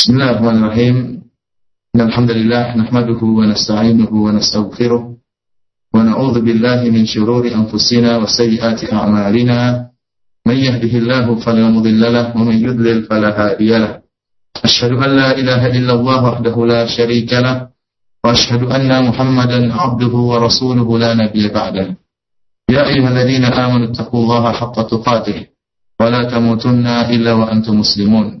بسم الله الرحمن الرحيم إن الحمد لله نحمده ونستعينه ونستغفره ونعوذ بالله من شرور أنفسنا وسيئات أعمالنا من يهده الله فلا مضل له ومن يضلل فلا هادي له أشهد أن لا إله إلا الله وحده لا شريك له وأشهد أن محمدا عبده ورسوله لا نبي بعده يا أيها الذين آمنوا اتقوا الله حق تقاته ولا تموتن إلا وأنتم مسلمون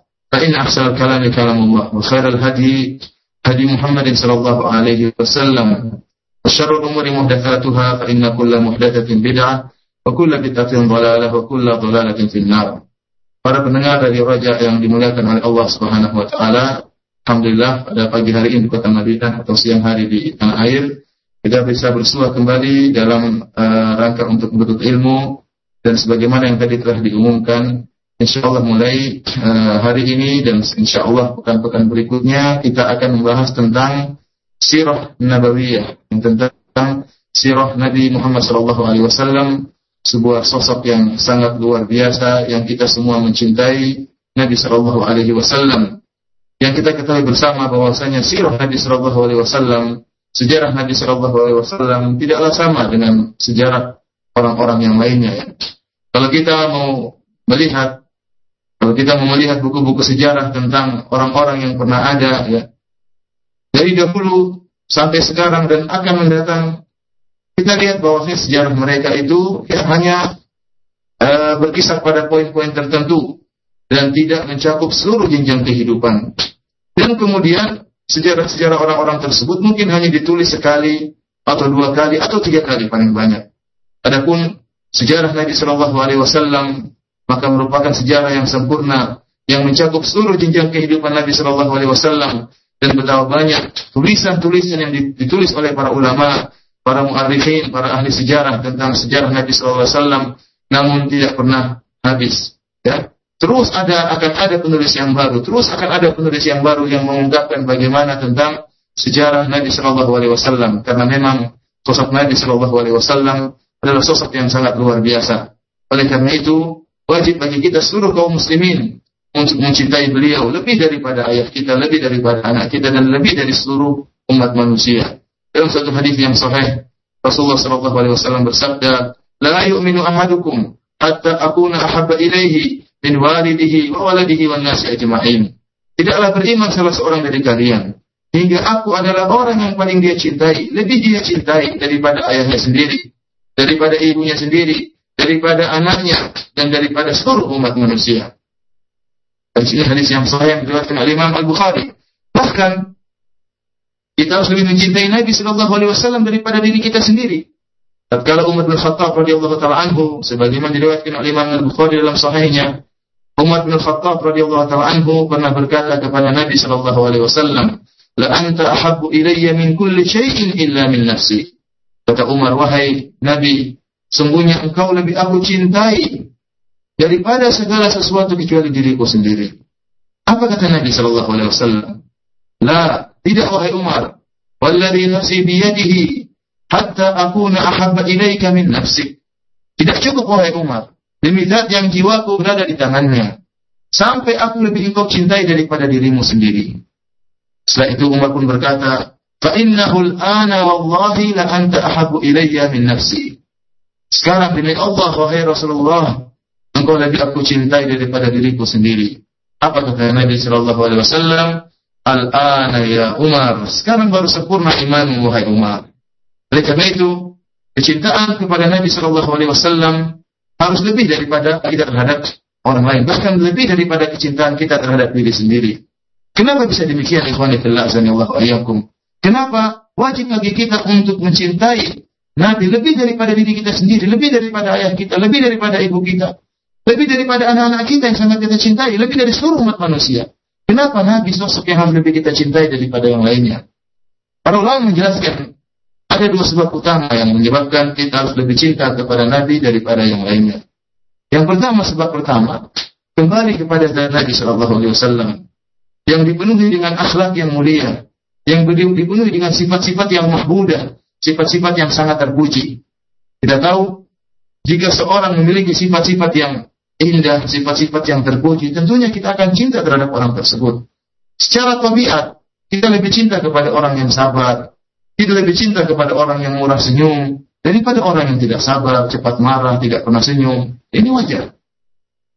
فإن أحسن الكلام كلام الله وخير الهدي هدي محمد صلى الله عليه وسلم وشر الأمور محدثاتها فإن كل محدثة بدعة وكل بدعة ضلالة وكل ضلالة في النار Para pendengar dari Raja yang dimuliakan oleh Allah Subhanahu wa taala, alhamdulillah pada pagi hari ini di kota Madinah atau siang hari di tanah air kita bisa bersua kembali dalam uh, rangka untuk menuntut ilmu dan sebagaimana yang tadi telah diumumkan Insya Allah mulai uh, hari ini dan insya Allah pekan-pekan berikutnya kita akan membahas tentang sirah nabawiyah tentang sirah Nabi Muhammad SAW sebuah sosok yang sangat luar biasa yang kita semua mencintai Nabi Shallallahu Alaihi Wasallam yang kita ketahui bersama bahwasanya sirah Nabi Shallallahu Alaihi Wasallam sejarah Nabi Shallallahu Alaihi Wasallam tidaklah sama dengan sejarah orang-orang yang lainnya. Ya. Kalau kita mau melihat, kalau kita mau melihat buku-buku sejarah tentang orang-orang yang pernah ada, ya dari dahulu sampai sekarang dan akan mendatang, kita lihat bahwasanya sejarah mereka itu ya, hanya uh, berkisar pada poin-poin tertentu dan tidak mencakup seluruh jenjang kehidupan. Dan kemudian sejarah-sejarah orang-orang tersebut mungkin hanya ditulis sekali atau dua kali atau tiga kali paling banyak. Adapun sejarah Nabi Shallallahu Alaihi Wasallam maka merupakan sejarah yang sempurna yang mencakup seluruh jenjang kehidupan Nabi Shallallahu Alaihi Wasallam dan betapa banyak tulisan-tulisan yang ditulis oleh para ulama, para muarifin, para ahli sejarah tentang sejarah Nabi Shallallahu Alaihi Wasallam, namun tidak pernah habis. Ya, terus ada akan ada penulis yang baru, terus akan ada penulis yang baru yang mengungkapkan bagaimana tentang sejarah Nabi Shallallahu Alaihi Wasallam karena memang sosok Nabi Shallallahu Alaihi Wasallam adalah sosok yang sangat luar biasa. Oleh karena itu wajib bagi kita seluruh kaum muslimin untuk mencintai beliau lebih daripada ayah kita, lebih daripada anak kita dan lebih dari seluruh umat manusia. Dalam satu hadis yang sahih Rasulullah Shallallahu Alaihi Wasallam bersabda, "La yu'minu ahadukum hatta akuna ahabba ilaihi min walidihi wa waladihi wan nasi ajma'in. Tidaklah beriman salah seorang dari kalian hingga aku adalah orang yang paling dia cintai, lebih dia cintai daripada ayahnya sendiri, daripada ibunya sendiri, daripada anaknya dan daripada seluruh umat manusia. Hadis ini hadis yang sahih yang diriwayatkan oleh Imam Al-Bukhari. Bahkan kita harus lebih mencintai Nabi Shallallahu Alaihi Wasallam daripada diri kita sendiri. Tatkala Umar bin Khattab radhiyallahu taala anhu sebagaimana diriwayatkan oleh Imam Al-Bukhari dalam sahihnya, Umar bin Khattab radhiyallahu taala anhu pernah berkata kepada Nabi sallallahu alaihi wasallam, "La anta ahabbu ilayya min kulli syai'in illa min nafsi." Kata Umar, "Wahai Nabi, sungguhnya engkau lebih aku cintai daripada segala sesuatu kecuali diriku sendiri." Apa kata Nabi sallallahu alaihi wasallam? "La, tidak wahai Umar, walladhi nafsi biyadihi hatta akuna ahabba ilaika min nafsik." Tidak cukup wahai Umar, demi zat yang jiwaku berada di tangannya, sampai aku lebih engkau cintai daripada dirimu sendiri. Setelah itu Umar pun berkata, فَإِنَّهُ الْآنَ وَاللَّهِ لَأَنْتَ أَحَبُّ إِلَيَّ مِنْ نَفْسِي sekarang demi Allah, wahai Rasulullah, engkau lebih aku cintai daripada diriku sendiri. Apa kata Nabi Shallallahu Alaihi Wasallam? Al-ana ya Umar. Sekarang baru sempurna imanmu, wahai Umar. Oleh karena itu, kecintaan kepada Nabi Shallallahu Alaihi Wasallam harus lebih daripada kita terhadap orang lain, bahkan lebih daripada kecintaan kita terhadap diri sendiri. Kenapa bisa demikian, ikhwan fillah? Kenapa wajib bagi kita untuk mencintai Nabi lebih daripada diri kita sendiri, lebih daripada ayah kita, lebih daripada ibu kita, lebih daripada anak-anak kita yang sangat kita cintai, lebih dari seluruh umat manusia. Kenapa Nabi sosok yang harus lebih kita cintai daripada yang lainnya? Para ulama menjelaskan ada dua sebab utama yang menyebabkan kita harus lebih cinta kepada Nabi daripada yang lainnya. Yang pertama sebab pertama kembali kepada Nabi Shallallahu Alaihi Wasallam yang dipenuhi dengan akhlak yang mulia, yang dipenuhi dengan sifat-sifat yang mahmudah, sifat-sifat yang sangat terpuji. Kita tahu jika seorang memiliki sifat-sifat yang indah, sifat-sifat yang terpuji, tentunya kita akan cinta terhadap orang tersebut. Secara tabiat, kita lebih cinta kepada orang yang sabar, kita lebih cinta kepada orang yang murah senyum, daripada orang yang tidak sabar, cepat marah, tidak pernah senyum. Ini wajar.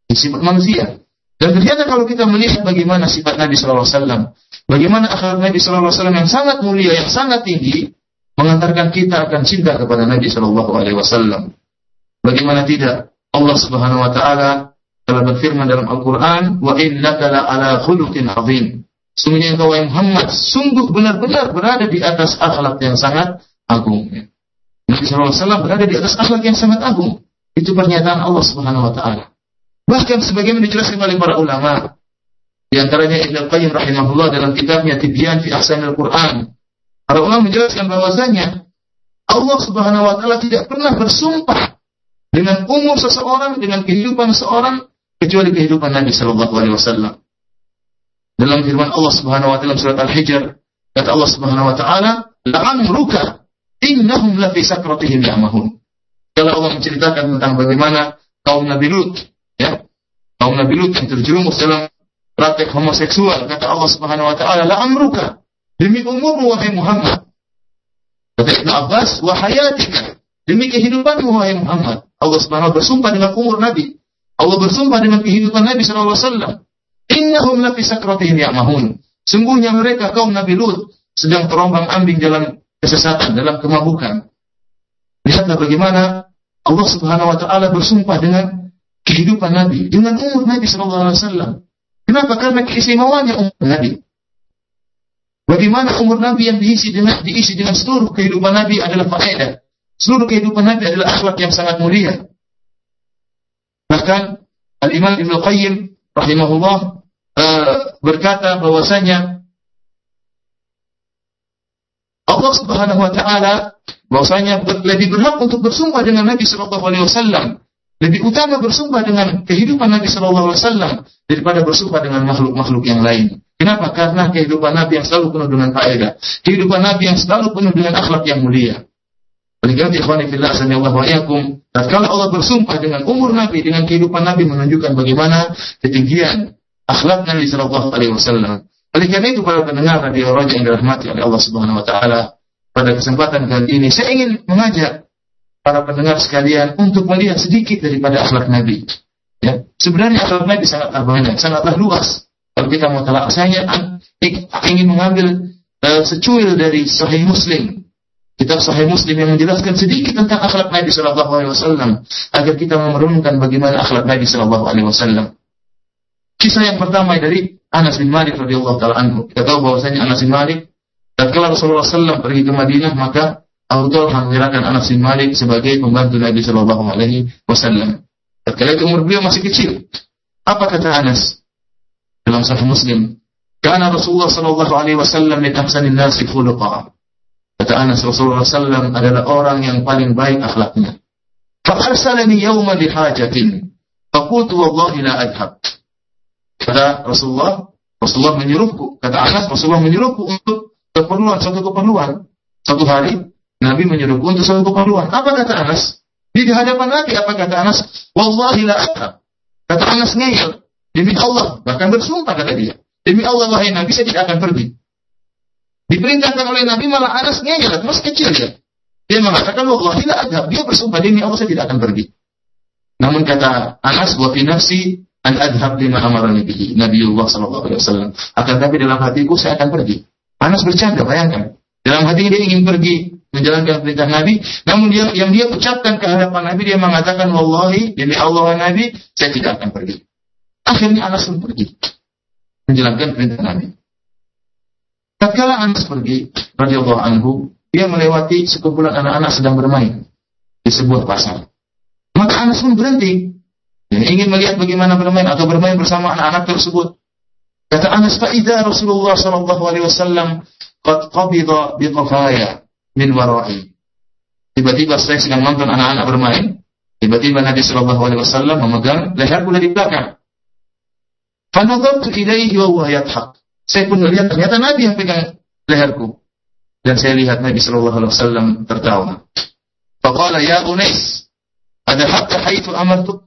Ini sifat manusia. Dan ternyata kalau kita melihat bagaimana sifat Nabi SAW, bagaimana akhlak Nabi SAW yang sangat mulia, yang sangat tinggi, mengantarkan kita akan cinta kepada Nabi SAW. Bagaimana tidak? Allah Subhanahu wa taala telah berfirman dalam Al-Qur'an, "Wa innaka la ala khuluqin 'adzim." Sungguhnya engkau Muhammad sungguh benar-benar berada di atas akhlak yang sangat agung. Nabi SAW berada di atas akhlak yang sangat agung. Itu pernyataan Allah Subhanahu wa taala. Bahkan sebagaimana dijelaskan oleh para ulama, di antaranya Ibnu Qayyim rahimahullah dalam kitabnya Tibyan fi Ahsanil Quran. Para ulama menjelaskan bahwasanya Allah Subhanahu wa taala tidak pernah bersumpah dengan umur seseorang, dengan kehidupan seseorang, kecuali kehidupan Nabi Shallallahu Alaihi Wasallam. Dalam firman Allah Subhanahu Wa Taala surat Al-Hijr, kata Allah Subhanahu Wa Taala, "La'amruka innahum lafi sakratihim ya'mahun." Kalau Allah menceritakan tentang bagaimana kaum Nabi Lut, ya, kaum Nabi Lut yang terjerumus dalam praktek homoseksual, kata Allah Subhanahu Wa Taala, "La'amruka demi umurmu wahai Muhammad." Kata Ibn Abbas, "Wahayatika demi kehidupanmu wahai Muhammad." Allah Subhanahu bersumpah dengan umur Nabi. Allah bersumpah dengan kehidupan Nabi sallallahu alaihi wasallam. Innahum lafi sakratihim ya'mahun. Sungguhnya mereka kaum Nabi Lut sedang terombang-ambing dalam kesesatan, dalam kemabukan. Lihatlah bagaimana Allah Subhanahu wa taala bersumpah dengan kehidupan Nabi, dengan umur Nabi sallallahu alaihi wasallam. Kenapa? Karena keistimewaannya umur Nabi. Bagaimana umur Nabi yang diisi dengan diisi dengan seluruh kehidupan Nabi adalah faedah. Seluruh kehidupan Nabi adalah akhlak yang sangat mulia. Bahkan Al-Imam Ibnu Qayyim rahimahullah uh, berkata bahwasanya Allah Subhanahu wa taala bahwasanya lebih berhak untuk bersumpah dengan Nabi sallallahu alaihi wasallam lebih utama bersumpah dengan kehidupan Nabi Shallallahu Alaihi Wasallam daripada bersumpah dengan makhluk-makhluk yang lain. Kenapa? Karena kehidupan Nabi yang selalu penuh dengan faedah, kehidupan Nabi yang selalu penuh dengan akhlak yang mulia. Karena ikhwani fillah sanallahu alaikum, tatkala Allah bersumpah dengan umur Nabi, dengan kehidupan Nabi menunjukkan bagaimana ketinggian akhlak Nabi sallallahu alaihi wasallam. Oleh karena itu para pendengar radio Raja yang dirahmati oleh Allah Subhanahu wa taala, pada kesempatan kali ini saya ingin mengajak para pendengar sekalian untuk melihat sedikit daripada akhlak Nabi. Ya, sebenarnya akhlak Nabi sangatlah banyak, sangatlah luas. Kalau kita mau telah saya ingin mengambil uh, secuil dari Sahih Muslim Kitab Sahih Muslim yang menjelaskan sedikit tentang akhlak Nabi Shallallahu Alaihi Wasallam agar kita merenungkan bagaimana akhlak Nabi Shallallahu Alaihi Wasallam. Kisah yang pertama dari Anas bin Malik radhiyallahu taala anhu. Kita tahu bahwasanya Anas bin Malik tatkala Rasulullah SAW pergi ke Madinah maka Abu Talha Anas bin Malik sebagai pembantu Nabi Shallallahu Alaihi Wasallam. Tatkala itu umur beliau masih kecil. Apa kata Anas dalam Sahih Muslim? Karena Rasulullah Shallallahu Alaihi Wasallam min ahsanin nasi. Kata Anas Rasulullah SAW adalah orang yang paling baik akhlaknya. Fa'arsalani yawma lihajatin. Fakultu wallahi la adhab. Kata Rasulullah, Rasulullah menyuruhku. Kata Anas, Rasulullah menyuruhku untuk keperluan, satu keperluan. Satu hari, Nabi menyuruhku untuk satu keperluan. Apa kata Anas? Di hadapan Nabi, apa kata Anas? Wallahi la adhab. Kata Anas ngeyel. Demi Allah, bahkan bersumpah kata dia. Demi Allah, wahai Nabi, saya tidak akan pergi. Diperintahkan oleh Nabi malah Anas ngeyel, masih kecil ya. Dia mengatakan, Allah tidak ada. Dia bersumpah demi Allah saya tidak akan pergi. Namun kata Anas, wa nafsi an adhab lima amarani bihi. Nabiullah sallallahu alaihi. Akan tapi dalam hatiku saya akan pergi. Anas bercanda, bayangkan. Dalam hatinya dia ingin pergi menjalankan perintah Nabi, namun dia yang dia ucapkan ke hadapan Nabi dia mengatakan wallahi demi Allah Nabi saya tidak akan pergi. Akhirnya Anas pun pergi menjalankan perintah Nabi. Tatkala Anas pergi, radhiyallahu anhu, dia melewati sekumpulan anak-anak sedang bermain di sebuah pasar. Maka Anas pun berhenti. Dia ingin melihat bagaimana bermain atau bermain bersama anak-anak tersebut. Kata Anas, "Fa'idza Rasulullah sallallahu alaihi wasallam qad qabida bi min wara'i." Tiba-tiba saya sedang nonton anak-anak bermain, tiba-tiba Nabi sallallahu alaihi wasallam memegang leherku dari belakang. Fanadhartu ilaihi wa huwa yadhak. Saya pun melihat ternyata Nabi yang pegang leherku. Dan saya lihat Nabi sallallahu alaihi wasallam tertawa. Faqala ya Unais, ada hatta haitsu amartuk?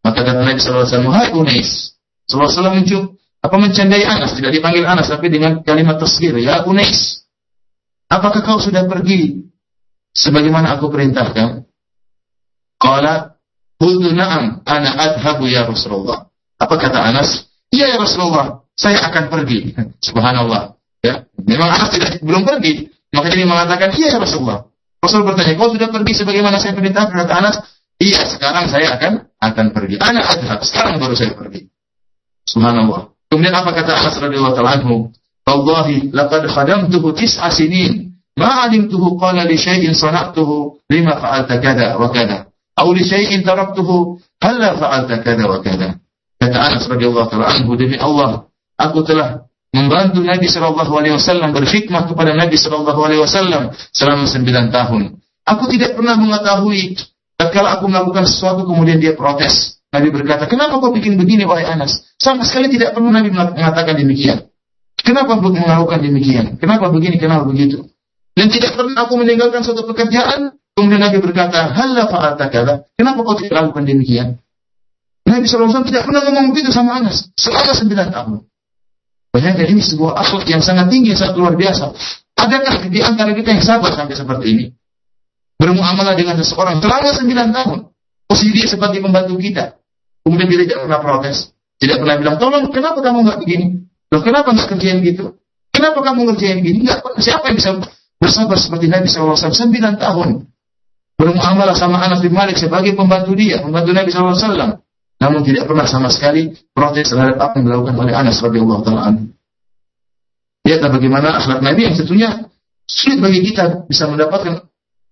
Maka kata Nabi sallallahu alaihi wasallam, "Hai Unais." Sallallahu alaihi wasallam apa mencandai Anas, tidak dipanggil Anas tapi dengan kalimat tasghir, "Ya Unais." Apakah kau sudah pergi sebagaimana aku perintahkan? Qala, "Qultu na'am, ana adhabu ya Rasulullah." Apa kata Anas? Iya ya Rasulullah, saya akan pergi. Subhanallah. Ya, memang Anas tidak belum pergi, maka dia mengatakan, "Iya ya Rasulullah." Rasul bertanya, "Kau sudah pergi sebagaimana saya perintahkan?" Kata Anas, "Iya, sekarang saya akan akan pergi." Anak adhab, sekarang baru saya pergi. Subhanallah. Kemudian apa kata Anas radhiyallahu taala anhu? "Wallahi laqad khadamtuhu tis'a sinin, ma 'alimtuhu qala li syai'in sana'tuhu lima fa'alta kada wa kada, aw li syai'in taraktuhu halla fa'alta kada wa kada." Kata Anas radhiyallahu taala anhu, demi Allah, aku telah membantu Nabi Shallallahu Alaihi Wasallam berkhidmat kepada Nabi Shallallahu Alaihi Wasallam selama sembilan tahun. Aku tidak pernah mengetahui kalau aku melakukan sesuatu kemudian dia protes. Nabi berkata, kenapa kau bikin begini wahai Anas? Sama sekali tidak pernah Nabi mengatakan demikian. Kenapa melakukan demikian? Kenapa begini? Kenapa begitu? Dan tidak pernah aku meninggalkan suatu pekerjaan. Kemudian Nabi berkata, Halla fa'alta kala. Kenapa kau tidak lakukan demikian? Nabi SAW tidak pernah ngomong begitu sama Anas. Selama sembilan tahun. Bayangkan ini sebuah akhlak yang sangat tinggi, sangat luar biasa. Adakah di antara kita yang sabar sampai seperti ini? Bermuamalah dengan seseorang selama sembilan tahun. Posisi dia seperti pembantu kita. Kemudian dia tidak pernah protes. Tidak pernah bilang, tolong kenapa kamu nggak begini? Loh kenapa nggak kerjain gitu? Kenapa kamu ngerjain gini? Nggak, siapa yang bisa bersabar seperti Nabi SAW sembilan tahun bermuamalah sama anak bin Malik sebagai pembantu dia, pembantu Nabi SAW. Namun tidak pernah sama sekali protes terhadap apa yang dilakukan oleh Anas radhiyallahu taala. Lihatlah bagaimana akhlak Nabi yang tentunya sulit bagi kita bisa mendapatkan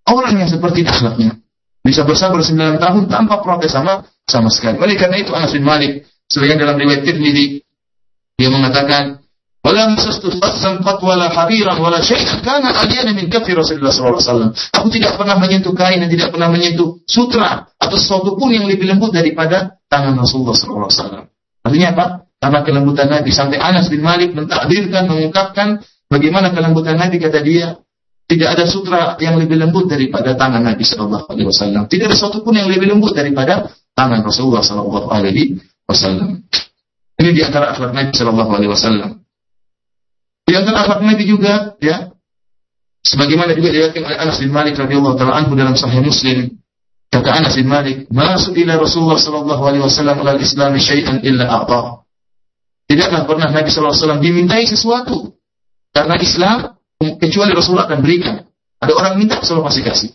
orang yang seperti akhlaknya. Bisa bersabar 9 tahun tanpa protes sama sama sekali. Oleh karena itu Anas bin Malik sebagian dalam riwayat Tirmidzi dia mengatakan wala masastu fasam qat wala hariran wala syai'an kana adyana min. Aku tidak pernah menyentuh kain dan tidak pernah menyentuh sutra atau sesuatu pun yang lebih lembut daripada tangan Rasulullah sallallahu. Artinya apa? Karena kelembutan Nabi sampai Anas bin Malik mentakdirkan mengungkapkan bagaimana kelembutan Nabi kata dia tidak ada sutra yang lebih lembut daripada tangan Nabi Shallallahu Alaihi Wasallam. Tidak ada sesuatu pun yang lebih lembut daripada tangan Rasulullah Shallallahu Alaihi Wasallam. Ini di antara akhlak Nabi Shallallahu Alaihi Wasallam. Di antara akhlak Nabi juga, ya, sebagaimana juga diriwayatkan oleh Anas bin Malik radhiyallahu taala anhu dalam Sahih Muslim, kata Anas bin Malik, "Masuk ila Rasulullah Shallallahu Alaihi Wasallam al Islam syai'an illa a'ta." Tidaklah pernah Nabi Shallallahu Alaihi Wasallam dimintai sesuatu karena Islam kecuali Rasulullah akan berikan. Ada orang minta, Rasulullah pasti kasih.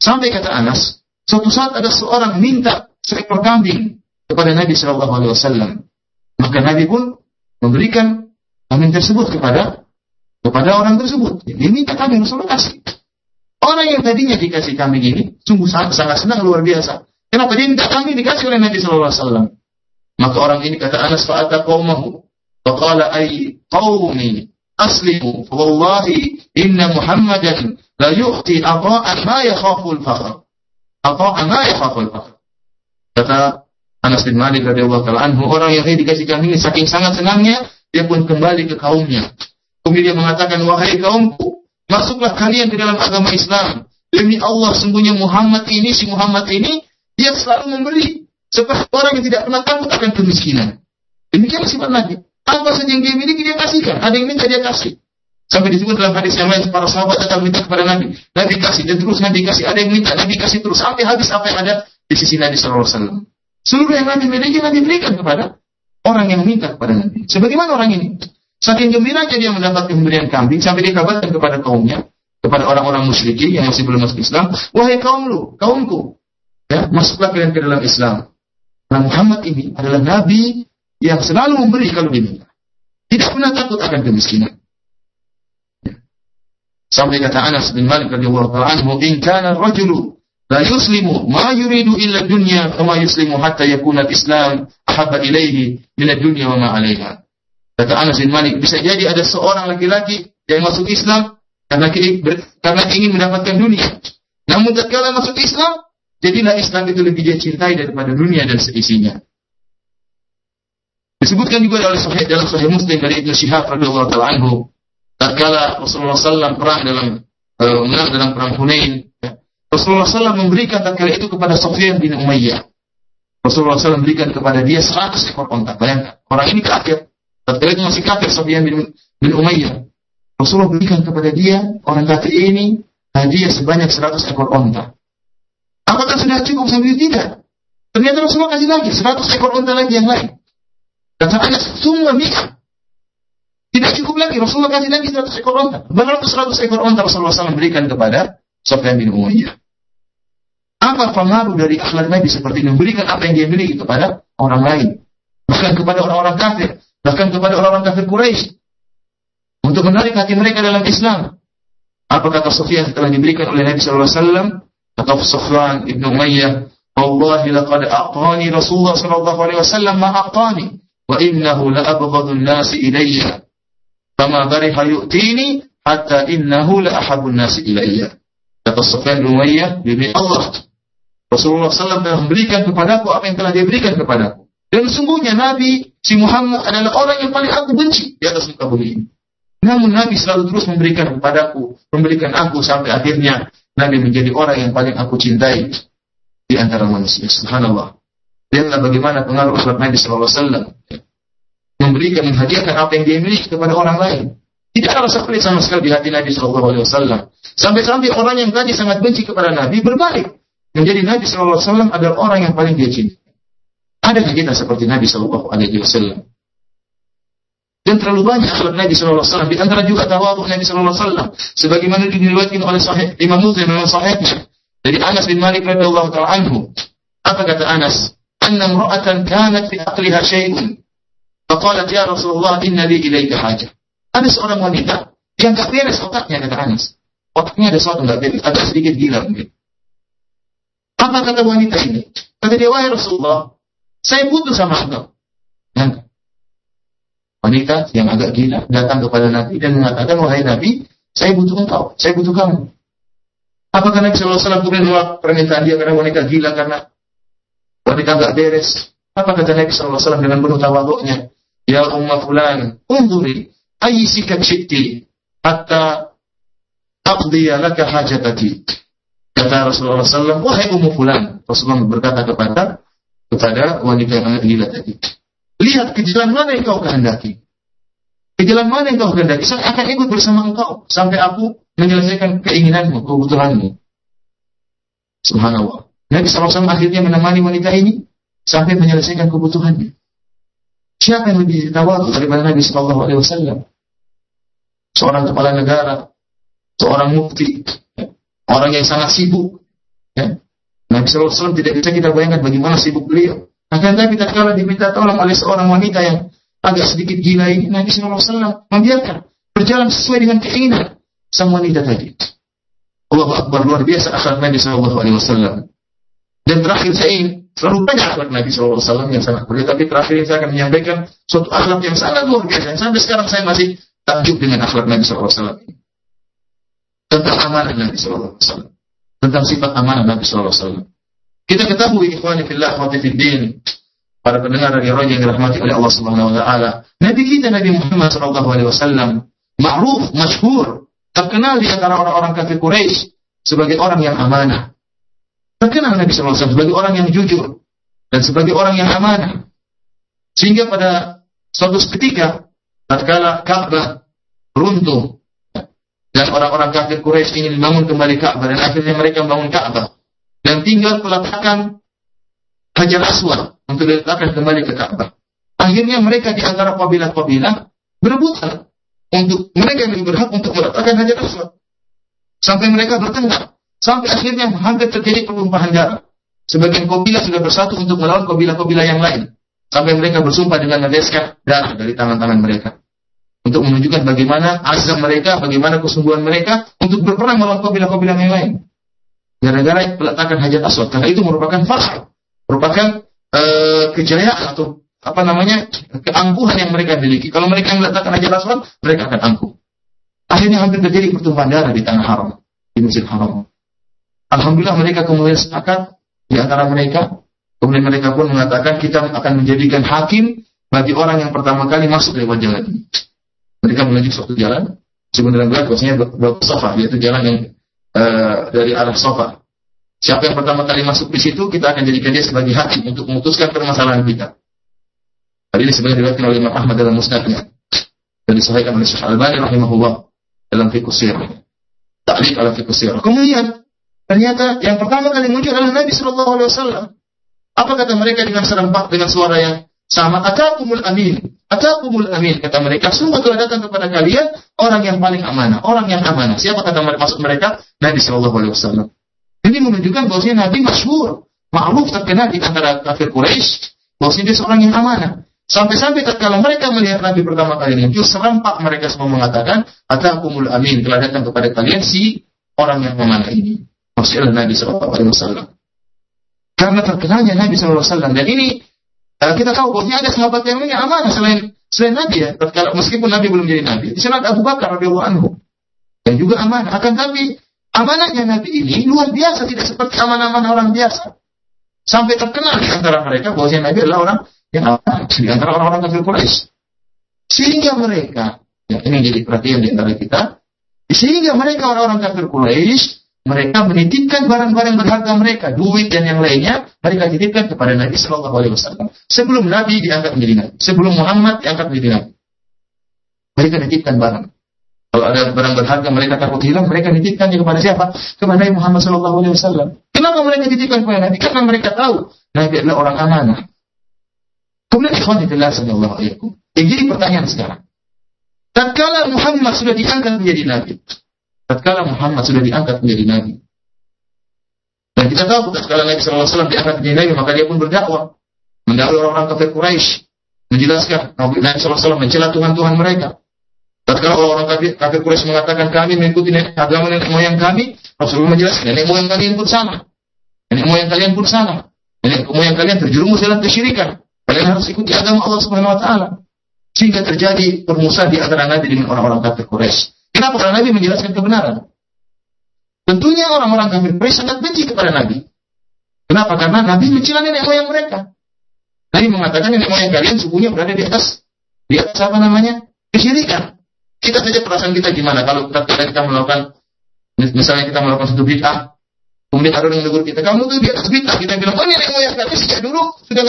Sampai kata Anas, suatu saat ada seorang minta seekor kambing kepada Nabi Shallallahu Alaihi Wasallam. Maka Nabi pun memberikan kambing tersebut kepada kepada orang tersebut. Dia minta kambing Rasulullah kasih. Orang yang tadinya dikasih kambing ini sungguh sangat, sangat senang luar biasa. Kenapa dia minta kambing dikasih oleh Nabi Shallallahu Alaihi Wasallam? Maka orang ini kata Anas fa'ata qawmahu. Faqala ay qawmi aslimu wallahi inna Muhammadan la yu'ti ata'an ma yakhafu al-fakhr ata'an ma yakhafu al-fakhr kata Anas bin Malik radhiyallahu taala anhu orang yang dikasih kambing saking sangat senangnya dia pun kembali ke kaumnya kemudian dia mengatakan wahai kaumku masuklah kalian ke dalam agama Islam demi Allah sungguhnya Muhammad ini si Muhammad ini dia selalu memberi seperti orang yang tidak pernah takut akan kemiskinan demikian sifat Nabi apa saja yang dia miliki dia kasihkan. Ada yang minta dia kasih. Sampai disebut dalam hadis yang lain para sahabat datang minta kepada Nabi. Nabi kasih dan terus Nabi kasih. Ada yang minta Nabi kasih terus sampai habis apa yang ada di sisi Nabi Wasallam. Seluruh yang Nabi miliki Nabi berikan kepada orang yang minta kepada Nabi. Sebagaimana orang ini. Saking gembiranya dia mendapat pemberian kambing sampai dia kabarkan kepada kaumnya, kepada orang-orang musyrikin yang masih belum masuk Islam, wahai kaum lu, kaumku, ya, masuklah kalian ke dalam Islam. Nah Muhammad ini adalah Nabi yang selalu memberi kalau diminta. Tidak pernah takut akan kemiskinan. Sampai kata Anas bin Malik radhiyallahu anhu, "In kana rajulu la yuslimu ma yuridu illa dunya wa yuslimu hatta yakuna al-islam ahabba ilaihi min ad-dunya wa ma 'alaiha. Kata Anas bin Malik, bisa jadi ada seorang laki-laki yang masuk Islam karena karena ingin mendapatkan dunia. Namun tatkala masuk Islam, jadilah Islam itu lebih dia cintai daripada dunia dan seisinya. Disebutkan juga dalam Sahih dalam Sahih Muslim dari Ibnu Syihab radhiyallahu taala anhu, tatkala Rasulullah SAW perang dalam uh, menang dalam perang Hunain, ya, Rasulullah SAW memberikan tatkala itu kepada Sufyan bin Umayyah. Rasulullah SAW memberikan kepada dia 100 ekor onta. Bayangkan, orang ini kafir. Tatkala itu masih kafir Sufyan bin, bin Umayyah. Rasulullah berikan kepada dia, orang kafir ini, hadiah sebanyak 100 ekor onta. Apakah sudah cukup sampai tidak? Ternyata Rasulullah kasih lagi 100 ekor onta lagi yang lain. Kata Anas, semua bisa. Tidak cukup lagi, Rasulullah kasih lagi 100 ekor onta. Berapa 100 ekor onta Rasulullah SAW berikan kepada Sofyan bin Umayyah. Apa pengaruh dari akhlak Nabi seperti ini? Memberikan apa yang dia miliki kepada orang lain. Bahkan kepada orang-orang kafir. Bahkan kepada orang-orang kafir Quraisy Untuk menarik hati mereka dalam Islam. Apa kata Sofyan setelah diberikan oleh Nabi SAW? Kata Sofyan ibn Umayyah, Wallahi laqad a'tani Rasulullah wasallam ma a'tani wa innahu la abghadun nasi ilayya fama bariha yu'tini hatta innahu la ahabun nasi ilayya kata Sufyan Umayyah demi Allah Rasulullah SAW telah memberikan kepadaku apa yang telah dia berikan kepadaku dan sungguhnya Nabi si Muhammad adalah orang yang paling aku benci di atas muka bumi ini namun Nabi selalu terus memberikan kepadaku memberikan aku sampai akhirnya Nabi menjadi orang yang paling aku cintai di antara manusia subhanallah Lihatlah bagaimana pengaruh akhlak Nabi SAW. Memberikan, menghadiahkan apa yang dia miliki kepada orang lain. Tidak ada rasa pelit sama sekali di hati Nabi SAW. Sampai-sampai orang yang tadi sangat benci kepada Nabi berbalik. Yang jadi Nabi SAW adalah orang yang paling dia cinta. Adakah kita seperti Nabi Shallallahu Alaihi Wasallam? Dan terlalu banyak akhlak Nabi Shallallahu Alaihi Wasallam. Di antara juga tawadhu Nabi Shallallahu Alaihi Wasallam. Sebagaimana diriwayatkan oleh Sahih Imam Muslim dan Sahihnya dari Anas bin Malik radhiyallahu taala anhu. Apa kata Anas? Anna mru'atan kanat fi aqliha syai'un. Faqalat ya Rasulullah inna li ilaika haja. Ada seorang wanita yang tak beres otaknya kata Anas. Otaknya ada sesuatu gak beres, Ada sedikit gila mungkin apa kata wanita ini kata dia wahai Rasulullah saya butuh sama engkau yang wanita yang agak gila datang kepada Nabi dan mengatakan wahai Nabi saya butuh engkau saya butuh kamu apakah Nabi SAW kemudian menolak permintaan dia karena wanita gila karena wanita nggak beres. Apa kata Nabi SAW dengan penuh tawaduknya? Ya umma fulan, unduri, ayyisika syi'ti, hatta aqdiya laka hajatati. Kata Rasulullah SAW, wahai ummu fulan. Rasulullah berkata kepada kepada wanita yang agak gila tadi. Lihat ke jalan mana yang kau kehendaki. Ke jalan mana yang kau kehendaki. Saya akan ikut bersama engkau. Sampai aku menyelesaikan keinginanmu, kebutuhanmu. Subhanallah. Nabi SAW akhirnya menemani wanita ini sampai menyelesaikan kebutuhannya. Siapa yang lebih tawadu daripada Nabi SAW? Seorang kepala negara, seorang mufti, orang yang sangat sibuk. Ya. Nabi SAW tidak bisa kita bayangkan bagaimana sibuk beliau. Akan tapi tatkala diminta tolong oleh seorang wanita yang agak sedikit gila ini, Nabi SAW membiarkan berjalan sesuai dengan keinginan sang wanita tadi. Allah Akbar luar biasa akhlak Nabi SAW. Dan terakhir saya ingin selalu banyak akhlak Nabi SAW yang sangat mulia. Tapi terakhir saya akan menyampaikan suatu akhlak yang sangat luar biasa. Sampai sekarang saya masih takjub dengan akhlak Nabi SAW. Tentang amanah Nabi SAW. Tentang sifat amanah Nabi SAW. Kita ketahui ikhwani fillah wa fiddin. Para pendengar dari roja yang dirahmati oleh Allah Subhanahu wa taala. Nabi kita Nabi Muhammad sallallahu alaihi wasallam ma'ruf, masyhur, terkenal di antara orang-orang kafir Quraisy sebagai orang yang amanah terkenal Nabi SAW sebagai orang yang jujur dan sebagai orang yang amanah. Sehingga pada suatu ketika tatkala Ka'bah runtuh dan orang-orang kafir Quraisy ingin membangun kembali Ka'bah dan akhirnya mereka membangun Ka'bah dan tinggal peletakan Hajar Aswad untuk diletakkan kembali ke Ka'bah. Akhirnya mereka di antara kabilah-kabilah berebutan untuk mereka yang berhak untuk meletakkan Hajar Aswad. Sampai mereka bertengkar. Sampai akhirnya hampir terjadi pertumpahan darah. Sebagian kabilah sudah bersatu untuk melawan kabilah-kabilah yang lain. Sampai mereka bersumpah dengan meneteskan darah dari tangan-tangan mereka. Untuk menunjukkan bagaimana azam mereka, bagaimana kesungguhan mereka untuk berperang melawan kabilah-kabilah yang lain. gara-gara meletakkan hajat aswad. Karena itu merupakan fakhr, merupakan uh, kejayaan atau apa namanya keangkuhan yang mereka miliki. Kalau mereka meletakkan hajat aswad, mereka akan angkuh. Akhirnya hampir terjadi pertumpahan darah di tanah haram, di Masjid Haram. Alhamdulillah mereka kemudian sepakat di antara mereka. Kemudian mereka pun mengatakan kita akan menjadikan hakim bagi orang yang pertama kali masuk lewat jalan ini. Mereka menunjuk suatu jalan, sebenarnya berat bahwasanya sofa, yaitu jalan yang uh, dari arah sofa. Siapa yang pertama kali masuk di situ, kita akan jadikan dia sebagai hakim untuk memutuskan permasalahan kita. Hal ini sebenarnya diriwayatkan oleh Imam Ahmad dalam musnadnya dan disahihkan oleh Syekh Al-Albani rahimahullah dalam fiqh sirah. Ala fiqh sirah. Kemudian ternyata yang pertama kali muncul adalah Nabi Shallallahu alaihi wasallam. Apa kata mereka dengan serempak dengan suara yang sama atakumul amin. Atakumul amin kata mereka, semua telah datang kepada kalian orang yang paling amanah, orang yang amanah. Siapa kata mereka maksud mereka? Nabi Shallallahu alaihi wasallam. Ini menunjukkan bahwasanya Nabi masyhur, ma'ruf terkenal di antara kafir Quraisy bahwasanya dia seorang yang amanah. Sampai-sampai kalau mereka melihat Nabi pertama kali muncul, serempak mereka semua mengatakan, Atakumul amin telah datang kepada kalian si orang yang amanah ini. Maksudnya Nabi Shallallahu alaihi wasallam. Karena terkenalnya Nabi Shallallahu alaihi wasallam dan ini Uh, kita tahu bahwa ada sahabat yang lainnya amanah selain selain Nabi ya. Meskipun Nabi belum jadi Nabi. Di sana ada Abu Bakar radhiyallahu anhu dan juga amanah. Akan tapi amanahnya Nabi ini luar biasa, tidak seperti amanah-amanah orang biasa. Sampai terkenal di antara mereka bahwa Nabi adalah orang yang amanah di antara orang-orang kafir Quraisy. Sehingga mereka, ya ini jadi perhatian di antara kita, sehingga mereka orang-orang kafir Quraisy mereka menitipkan barang-barang berharga mereka, duit dan yang lainnya, mereka titipkan kepada Nabi Shallallahu Alaihi Wasallam. Sebelum Nabi diangkat menjadi Nabi, sebelum Muhammad diangkat menjadi Nabi, mereka titipkan barang. Kalau ada barang berharga mereka takut hilang, mereka titipkannya kepada siapa? Kepada Nabi Muhammad Shallallahu Alaihi Wasallam. Kenapa mereka titipkan kepada Nabi? Karena mereka tahu Nabi adalah orang amanah. Kemudian ikhwan sallallahu alaihi wasallam. Yang jadi pertanyaan sekarang. Tatkala Muhammad sudah diangkat menjadi Nabi, tatkala Muhammad sudah diangkat menjadi nabi. Dan kita tahu tatkala Nabi SAW diangkat menjadi nabi, maka dia pun berdakwah. Mendakwai orang-orang kafir Quraisy, menjelaskan Nabi SAW mencela Tuhan-Tuhan mereka. Tatkala orang-orang kafir, kafir Quraisy mengatakan kami mengikuti agama nenek moyang kami, Rasulullah menjelaskan nenek moyang kalian pun sama. Nenek moyang kalian pun sama. Nenek moyang kalian terjerumus dalam kesyirikan. Kalian harus ikuti agama Allah Subhanahu wa taala. Sehingga terjadi permusuhan di antara Nabi dengan orang-orang kafir Quraisy. Kenapa? Karena Nabi menjelaskan kebenaran. Tentunya orang-orang kafir Quraisy sangat benci kepada Nabi. Kenapa? Karena Nabi mencela nenek moyang mereka. Nabi mengatakan nenek moyang kalian subuhnya berada di atas di atas apa namanya? kesyirikan. Kita saja perasaan kita gimana kalau kita, kita melakukan misalnya kita melakukan satu bid'ah, kemudian ada yang kita, kamu tuh di atas bid'ah, kita bilang, oh nenek moyang kalian sejak dulu sudah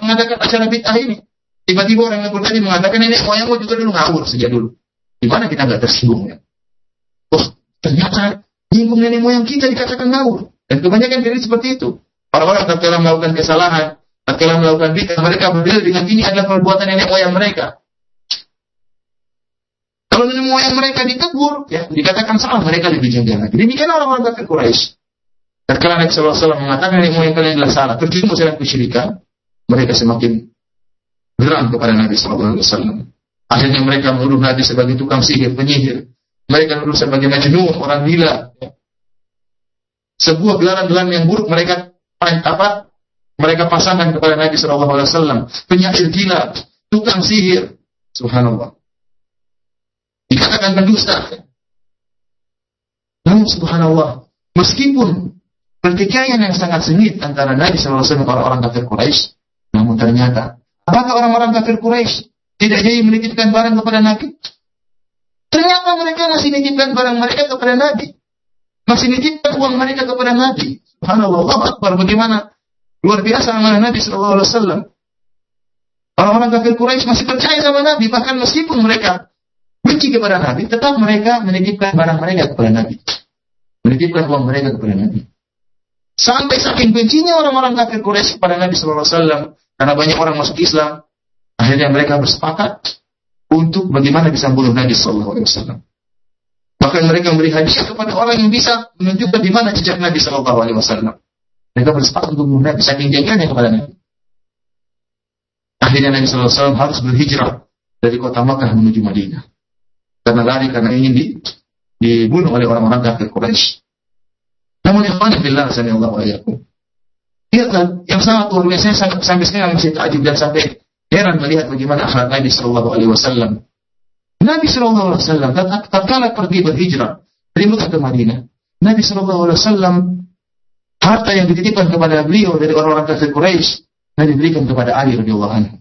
mengadakan acara bid'ah ini. Tiba-tiba orang yang tadi mengatakan nenek moyangmu juga dulu ngawur sejak dulu. Gimana kita nggak tersinggung ya? Oh, ternyata nyinggung nenek moyang kita dikatakan ngawur. Dan kebanyakan jadi seperti itu. Orang-orang tatkala melakukan kesalahan, tatkala melakukan bid'ah, mereka berdiri dengan ini adalah perbuatan nenek moyang mereka. Kalau nenek moyang mereka ditegur, ya dikatakan salah, mereka lebih jengkel lagi. Demikian orang-orang kafir Quraisy. Tatkala Nabi SAW mengatakan nenek moyang kalian adalah salah, terjerumus dalam kesyirikan, mereka semakin geram kepada Nabi SAW. Akhirnya mereka menuduh Nabi sebagai tukang sihir, penyihir. Mereka menuduh sebagai majnun, orang gila. Sebuah gelaran-gelaran yang buruk mereka apa? Mereka pasangkan kepada Nabi Shallallahu Alaihi gila, tukang sihir. Subhanallah. Dikatakan pendusta. Namun subhanallah, meskipun pertikaian yang sangat sengit antara Nabi Wasallam dan orang-orang kafir Quraisy, namun ternyata apakah orang-orang kafir Quraisy tidak jadi menitipkan barang kepada Nabi. Ternyata mereka masih menitipkan barang mereka kepada Nabi. Masih menitipkan uang mereka kepada Nabi. Subhanallah, Allah Akbar. Bagaimana luar biasa amanah Nabi Wasallam. Orang-orang kafir Quraisy masih percaya sama Nabi, bahkan meskipun mereka benci kepada Nabi, tetap mereka menitipkan barang mereka kepada Nabi. Menitipkan uang mereka kepada Nabi. Sampai saking bencinya orang-orang kafir Quraisy kepada Nabi Wasallam, karena banyak orang masuk Islam, Akhirnya mereka bersepakat untuk bagaimana bisa membunuh Nabi Sallallahu Alaihi Wasallam. Bahkan mereka memberi hadiah kepada orang yang bisa menunjukkan di mana jejak Nabi Sallallahu Alaihi Wasallam. Mereka bersepakat untuk membunuh Nabi saking jaganya kepada Nabi. Akhirnya Nabi Sallallahu Alaihi Wasallam harus berhijrah dari kota Makkah menuju Madinah. Karena lari karena ingin di, dibunuh oleh orang-orang kafir Quraisy. Namun ikhwan billah Allah wa iyyakum. Lihatlah yang sangat luar biasa sampai sekarang masih takjub dan sampai heran melihat bagaimana akhlak Nabi Shallallahu Alaihi Wasallam. Nabi Shallallahu Alaihi Wasallam tatkala pergi berhijrah dari Mekah ke Madinah, Nabi Shallallahu Alaihi Wasallam harta yang dititipkan kepada beliau dari orang-orang kafir Quraisy, Nabi berikan kepada Ali radhiyallahu anhu.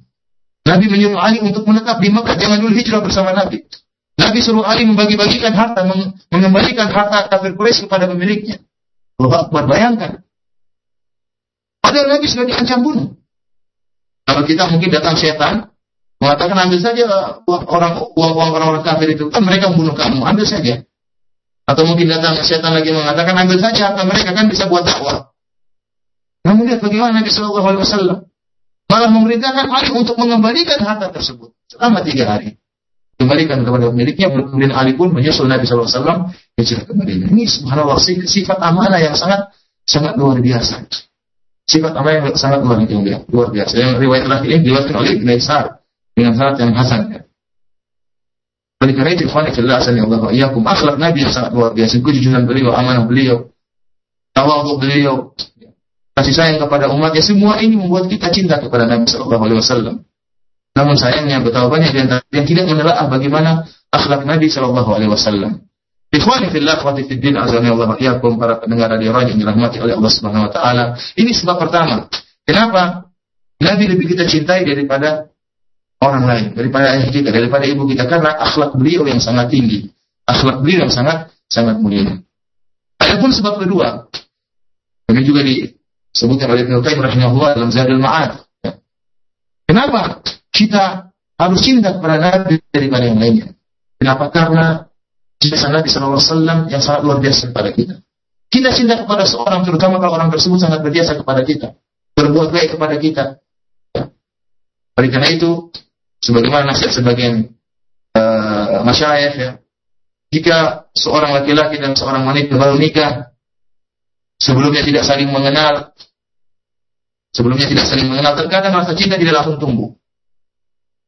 Nabi menyuruh Ali untuk menetap di Mekah, jangan dulu hijrah bersama Nabi. Nabi suruh Ali membagi-bagikan harta, mengembalikan harta kafir Quraisy kepada pemiliknya. Allah Akbar, bayangkan. Padahal Nabi sudah diancam bunuh. Kalau kita mungkin datang setan, mengatakan ambil saja orang uang orang-orang kafir itu, kan mereka membunuh kamu, ambil saja. Atau mungkin datang setan lagi mengatakan ambil saja harta mereka kan bisa buat dakwah. Namun lihat bagaimana Nabi Shallallahu Alaihi Wasallam malah memerintahkan Ali untuk mengembalikan harta tersebut selama tiga hari. Kembalikan kepada pemiliknya, kemudian Ali pun menyusul Nabi Shallallahu Alaihi Wasallam hijrah ke Madinah. Ini subhanallah sifat amanah yang sangat sangat luar biasa. Sifat amanah yang sangat luar biasa. Luar biasa. Yang riwayat lagi ini diriwayatkan oleh Ibn Isar dengan sangat yang hasan. Oleh karena itu, ikhwan fillah Allah iyyakum akhlak Nabi yang sangat luar biasa, kejujuran beliau, amanah beliau, tawadhu beliau, kasih sayang kepada umatnya, semua ini membuat kita cinta kepada Nabi sallallahu alaihi wasallam. Namun sayangnya betapa banyak yang tidak menelaah bagaimana akhlak Nabi sallallahu alaihi wasallam. Ikhwani fillah akhwati fid din azani Allah iyyakum para pendengar radio yang dirahmati oleh Allah Subhanahu wa taala. Ini sebab pertama. Kenapa Nabi lebih kita cintai daripada orang lain, daripada ayah kita, daripada ibu kita karena akhlak beliau yang sangat tinggi, akhlak beliau yang sangat sangat mulia. Adapun sebab kedua, ini juga disebutkan oleh Ibnu Qayyim rahimahullah dalam Zadul Ma'ad. Kenapa kita harus cinta kepada Nabi daripada yang lainnya? Kenapa? Karena jasa Nabi SAW yang sangat luar biasa kepada kita. Kita cinta kepada seorang, terutama kalau orang tersebut sangat berjasa kepada kita, berbuat baik kepada kita. Oleh karena itu, sebagaimana nasihat sebagian uh, masyayikh ya. Jika seorang laki-laki dan seorang wanita baru nikah, sebelumnya tidak saling mengenal, sebelumnya tidak saling mengenal, terkadang rasa cinta tidak langsung tumbuh.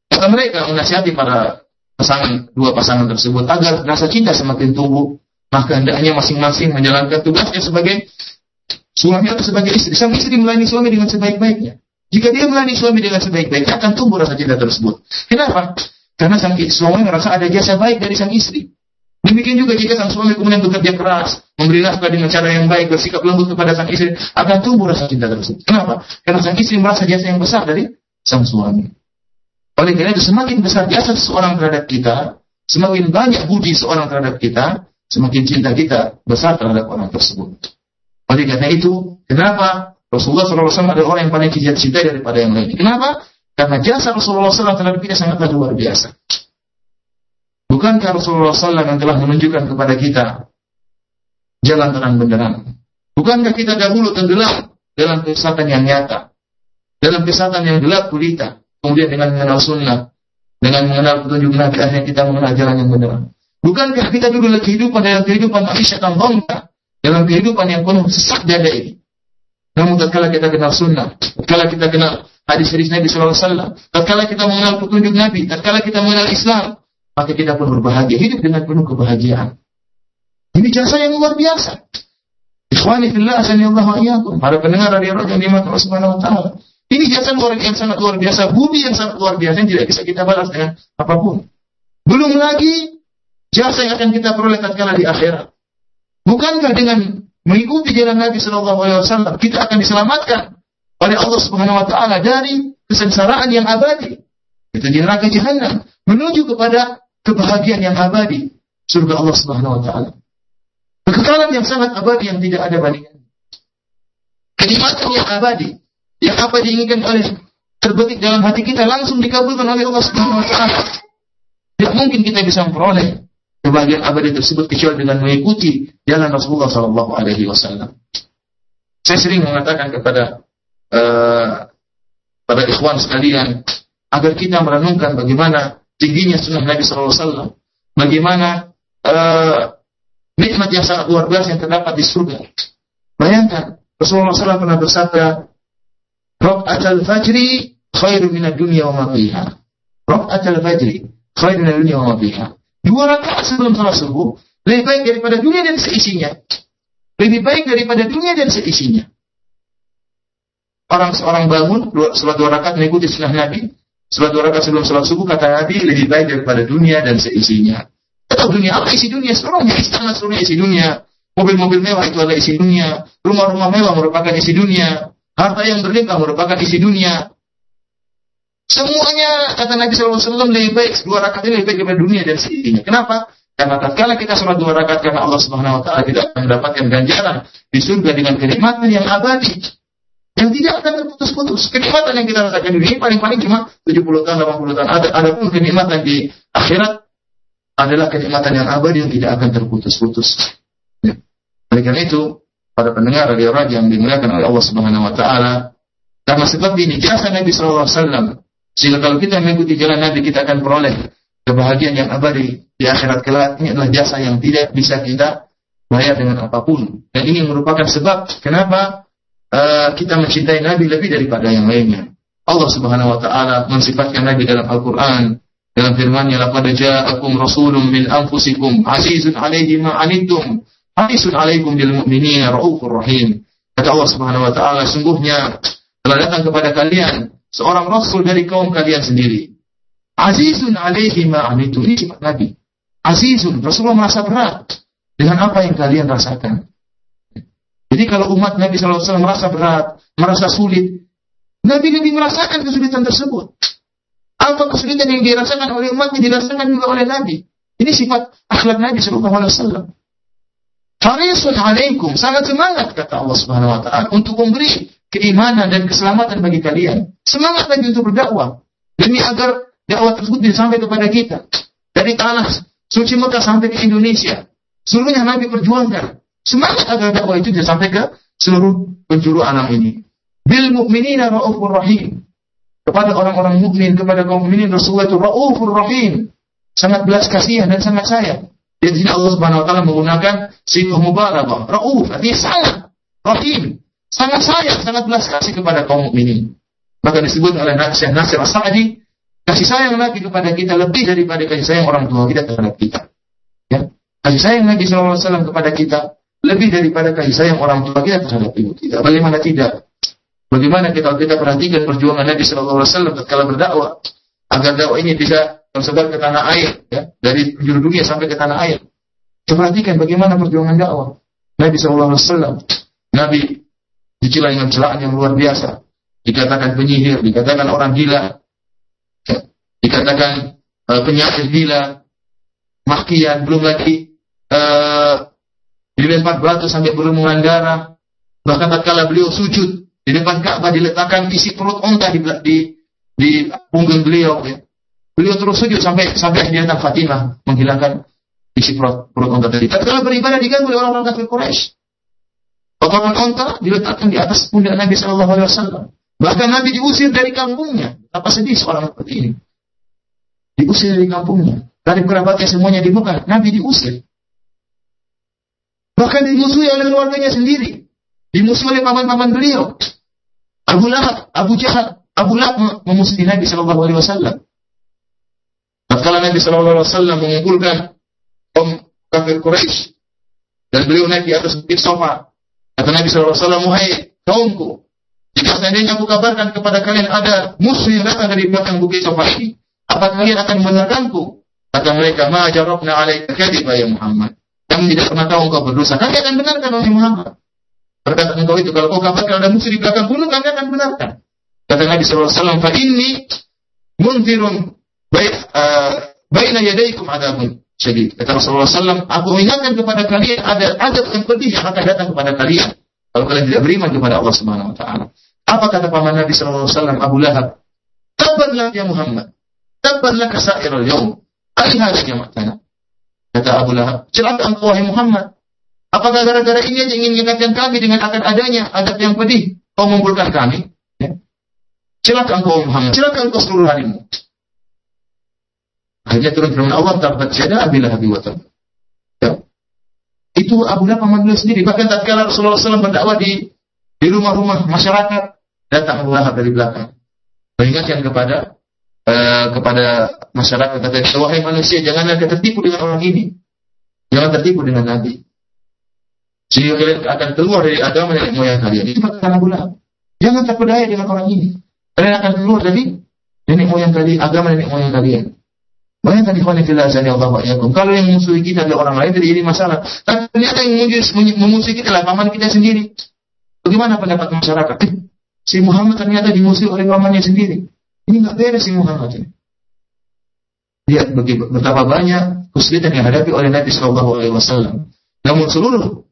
Kata mereka menasihati para pasangan dua pasangan tersebut agar rasa cinta semakin tumbuh, maka hendaknya masing-masing menjalankan tugasnya sebagai suami atau sebagai istri. Sang istri melayani suami dengan sebaik-baiknya. Jika dia melayani suami dengan sebaik-baiknya, akan tumbuh rasa cinta tersebut. Kenapa? Karena sang suami merasa ada jasa baik dari sang istri. Demikian juga jika sang suami kemudian bekerja keras, memberi nafkah dengan cara yang baik, bersikap lembut kepada sang istri, akan tumbuh rasa cinta tersebut. Kenapa? Karena sang istri merasa jasa yang besar dari sang suami. Oleh karena itu, semakin besar jasa seseorang terhadap kita, semakin banyak budi seorang terhadap kita, semakin cinta kita besar terhadap orang tersebut. Oleh karena itu, kenapa Rasulullah SAW adalah orang yang paling kita cintai daripada yang lain. Kenapa? Karena jasa Rasulullah SAW terhadap kita sangatlah luar biasa. Bukankah Rasulullah SAW yang telah menunjukkan kepada kita jalan terang benderang? Bukankah kita dahulu tenggelam dalam kesesatan yang nyata, dalam kesesatan yang gelap gulita, kemudian dengan mengenal sunnah, dengan mengenal petunjuk Nabi akhirnya kita mengenal jalan yang benar. Bukankah kita dulu lagi kehidupan dalam kehidupan manusia yang dalam kehidupan yang penuh sesak dada ini? Namun tatkala kita kenal sunnah, tatkala kita kenal hadis-hadis Nabi Wasallam, tatkala kita mengenal petunjuk Nabi, tatkala kita mengenal Islam, maka kita pun berbahagia, hidup dengan penuh kebahagiaan. Ini jasa yang luar biasa. Ikhwani fillah Allah wa Para pendengar dari Allah yang Allah Subhanahu wa taala. Ini jasa luar yang sangat luar biasa, bumi yang sangat luar biasa yang tidak bisa kita balas dengan apa pun. Belum lagi jasa yang akan kita peroleh tatkala di akhirat. Bukankah dengan mengikuti jalan Nabi Shallallahu Alaihi Wasallam, kita akan diselamatkan oleh Allah Subhanahu Wa Taala dari kesengsaraan yang abadi, itu di neraka jahanam, menuju kepada kebahagiaan yang abadi, surga Allah Subhanahu Wa Taala. Kekekalan yang sangat abadi yang tidak ada bandingan. Kenikmatan yang abadi, yang apa diinginkan oleh terbetik dalam hati kita langsung dikabulkan oleh Allah Subhanahu Wa Taala. Tidak mungkin kita bisa memperoleh kebahagiaan abadi tersebut kecuali dengan mengikuti jalan Rasulullah Sallallahu Alaihi Wasallam. Saya sering mengatakan kepada uh, pada ikhwan sekalian agar kita merenungkan bagaimana tingginya sunnah Nabi Sallallahu Alaihi Wasallam, bagaimana uh, nikmat yang sangat luar biasa yang terdapat di surga. Bayangkan Rasulullah SAW pernah bersabda, Rok'at al-fajri khairu minad dunya wa ma fiha. Al-fajri khairu minad dunya wa ma fiha. Dua rakaat sebelum salat subuh lebih baik daripada dunia dan seisinya. lebih baik daripada dunia dan seisinya. Orang seorang bangun sholat dua rakaat mengikuti sunnah Nabi, sholat dua rakaat sebelum sholat subuh kata Nabi lebih baik daripada dunia dan seisinya. Tahu dunia apa isi dunia? Seluruhnya istana seluruhnya isi dunia. Mobil-mobil mewah itu adalah isi dunia. Rumah-rumah mewah merupakan isi dunia. Harta yang berlimpah merupakan isi dunia. Semuanya kata Nabi SAW lebih baik dua rakaat ini lebih baik daripada dunia dan seisinya. Kenapa? Karena tatkala kita sholat dua rakaat karena Allah Subhanahu Wa Taala kita akan mendapatkan ganjaran di surga dengan kenikmatan yang abadi yang tidak akan terputus-putus. Kenikmatan yang kita rasakan di dunia paling-paling cuma 70 tahun, 80 tahun. Ada, ada pun kenikmatan di akhirat adalah kenikmatan yang abadi yang tidak akan terputus-putus. Ya. Oleh karena itu, pada pendengar radio raja yang dimuliakan oleh Allah Subhanahu Wa Taala, karena sebab ini jasa Nabi Sallallahu Alaihi Wasallam sehingga kalau kita mengikuti jalan Nabi kita akan peroleh kebahagiaan yang abadi di akhirat kelak. Ini adalah jasa yang tidak bisa kita bayar dengan apa pun. Dan ini merupakan sebab kenapa uh, kita mencintai Nabi lebih daripada yang lainnya. Allah Subhanahu wa taala mensifatkan Nabi dalam Al-Qur'an dalam firman-Nya laqad ja'akum rasulun min anfusikum azizun 'alaihi ma 'anittum harisun 'alaikum bil mu'minina raufur rahim. Kata Allah Subhanahu wa taala sungguhnya telah datang kepada kalian seorang rasul dari kaum kalian sendiri. Azizun alaihi ma'anitu. Ini sifat Nabi. Azizun. Rasulullah merasa berat dengan apa yang kalian rasakan. Jadi kalau umat Nabi SAW merasa berat, merasa sulit, Nabi lebih merasakan kesulitan tersebut. Apa kesulitan yang dirasakan oleh umatnya dirasakan juga oleh Nabi. Ini sifat akhlak Nabi SAW. Harisun alaikum, sangat semangat kata Allah Subhanahu wa taala untuk memberi keimanan dan keselamatan bagi kalian. Semangat lagi untuk berdakwah demi agar dakwah tersebut bisa sampai kepada kita. Dari tanah suci Mekah sampai ke Indonesia. Seluruhnya Nabi perjuangkan. Semangat agar dakwah itu bisa sampai ke seluruh penjuru alam ini. Bil mu'minina ra'ufur rahim. Kepada orang-orang mukmin, kepada kaum mukminin Rasulullah itu ra'ufur rahim. Sangat belas kasihan dan sangat sayang. Di sini Allah Subhanahu wa taala menggunakan sifat mubalaghah. Rauf artinya sangat rahim, sangat sayang, sangat belas kasih kepada kaum mukminin. Maka disebut oleh Syekh Nasir As-Sa'di Kasih sayang Nabi kepada kita lebih daripada kasih sayang orang tua kita terhadap kita. Ya. Kasih sayang Nabi SAW kepada kita lebih daripada kasih sayang orang tua kita terhadap ibu kita. Bagaimana tidak? Bagaimana kita kita perhatikan perjuangan Nabi SAW ketika berdakwah agar dakwah ini bisa tersebar ke tanah air, ya, dari penjuru dunia sampai ke tanah air. Perhatikan bagaimana perjuangan dakwah Nabi SAW. Nabi dicela dengan celaan yang luar biasa. Dikatakan penyihir, dikatakan orang gila, dikatakan uh, penyakit gila, makian, belum lagi uh, dilempar batu sampai berlumuran darah. Bahkan tatkala beliau sujud di depan Ka'bah diletakkan isi perut unta di, di, di punggung beliau. Ya. Beliau terus sujud sampai sampai akhirnya Fatimah menghilangkan isi perut, perut unta tadi. Tatkala beribadah diganggu oleh orang-orang kafir Quraisy. Potongan unta diletakkan di atas pundak Nabi Shallallahu Alaihi Wasallam. Bahkan Nabi diusir dari kampungnya. Apa sedih seorang seperti ini? diusir dari kampungnya. Dari kerabatnya semuanya dibuka. Nabi diusir. Bahkan dimusuhi oleh keluarganya sendiri. Dimusuhi oleh paman-paman beliau. Abu Lahab, Abu Jahal, Abu Lahab memusuhi Nabi Shallallahu Alaihi Wasallam. Tatkala Nabi Shallallahu Alaihi Wasallam mengumpulkan kaum kafir Quraisy dan beliau naik di atas bukit sofa. Kata Nabi Shallallahu Alaihi Wasallam, Wahai kaumku, jika seandainya aku kabarkan kepada kalian ada musuh yang datang dari belakang bukit sofa ini, apa kalian akan membenarkanku? Kata mereka, ma jarabna alaika kadiba ya Muhammad. Kami tidak pernah tahu engkau berdosa. Kami akan benarkan wahai Muhammad. Berkata engkau itu, kalau kau kabarkan ada musuh di belakang gunung, kami akan benarkan. Kata Nabi SAW, fa inni munzirun uh, baina yadaikum adabun syadid. Kata Rasulullah SAW, aku ingatkan kepada kalian ada adab yang pedih yang akan datang kepada kalian. Kalau kalian tidak beriman kepada Allah Subhanahu Wa Taala. Apa kata paman Nabi SAW, Abu Lahab? Kabarlah ya Muhammad. Tabban laka sa'irul yawm. Alihada jamatana. Kata Abu Lahab, celaka engkau wahai Muhammad. Apakah gara-gara ini aja ingin mengingatkan kami dengan akan adanya adab yang pedih? Kau mengumpulkan kami? Ya. Celaka engkau Muhammad. Celaka engkau seluruh harimu. Akhirnya turun firman Allah, Tabat syada abilah habi wa ya. Itu Abu Lahab beliau sendiri. Bahkan tatkala Rasulullah SAW berdakwah di di rumah-rumah masyarakat, datang Abu Lahab dari belakang. Mengingatkan kepada Eh, kepada masyarakat kata wahai manusia janganlah tertipu dengan orang ini jangan tertipu dengan Nabi Sehingga kalian akan keluar dari agama nenek moyang kalian. Itu kata Abu Lahab. Jangan terpedaya dengan orang ini. Kalian akan keluar dari nenek moyang kalian, agama nenek moyang kalian. Bayangkan ikhwan fillah Allah wa Kalau yang musuhi kita adalah orang lain tidak jadi masalah. Tapi ternyata yang memusuhi kita adalah paman kita sendiri. Bagaimana pendapat masyarakat? Eh, si Muhammad ternyata dimusuhi oleh pamannya sendiri. Ini nggak beres si Muhammad ini. Lihat betapa banyak kesulitan yang hadapi oleh Nabi Shallallahu Alaihi Wasallam. Namun seluruh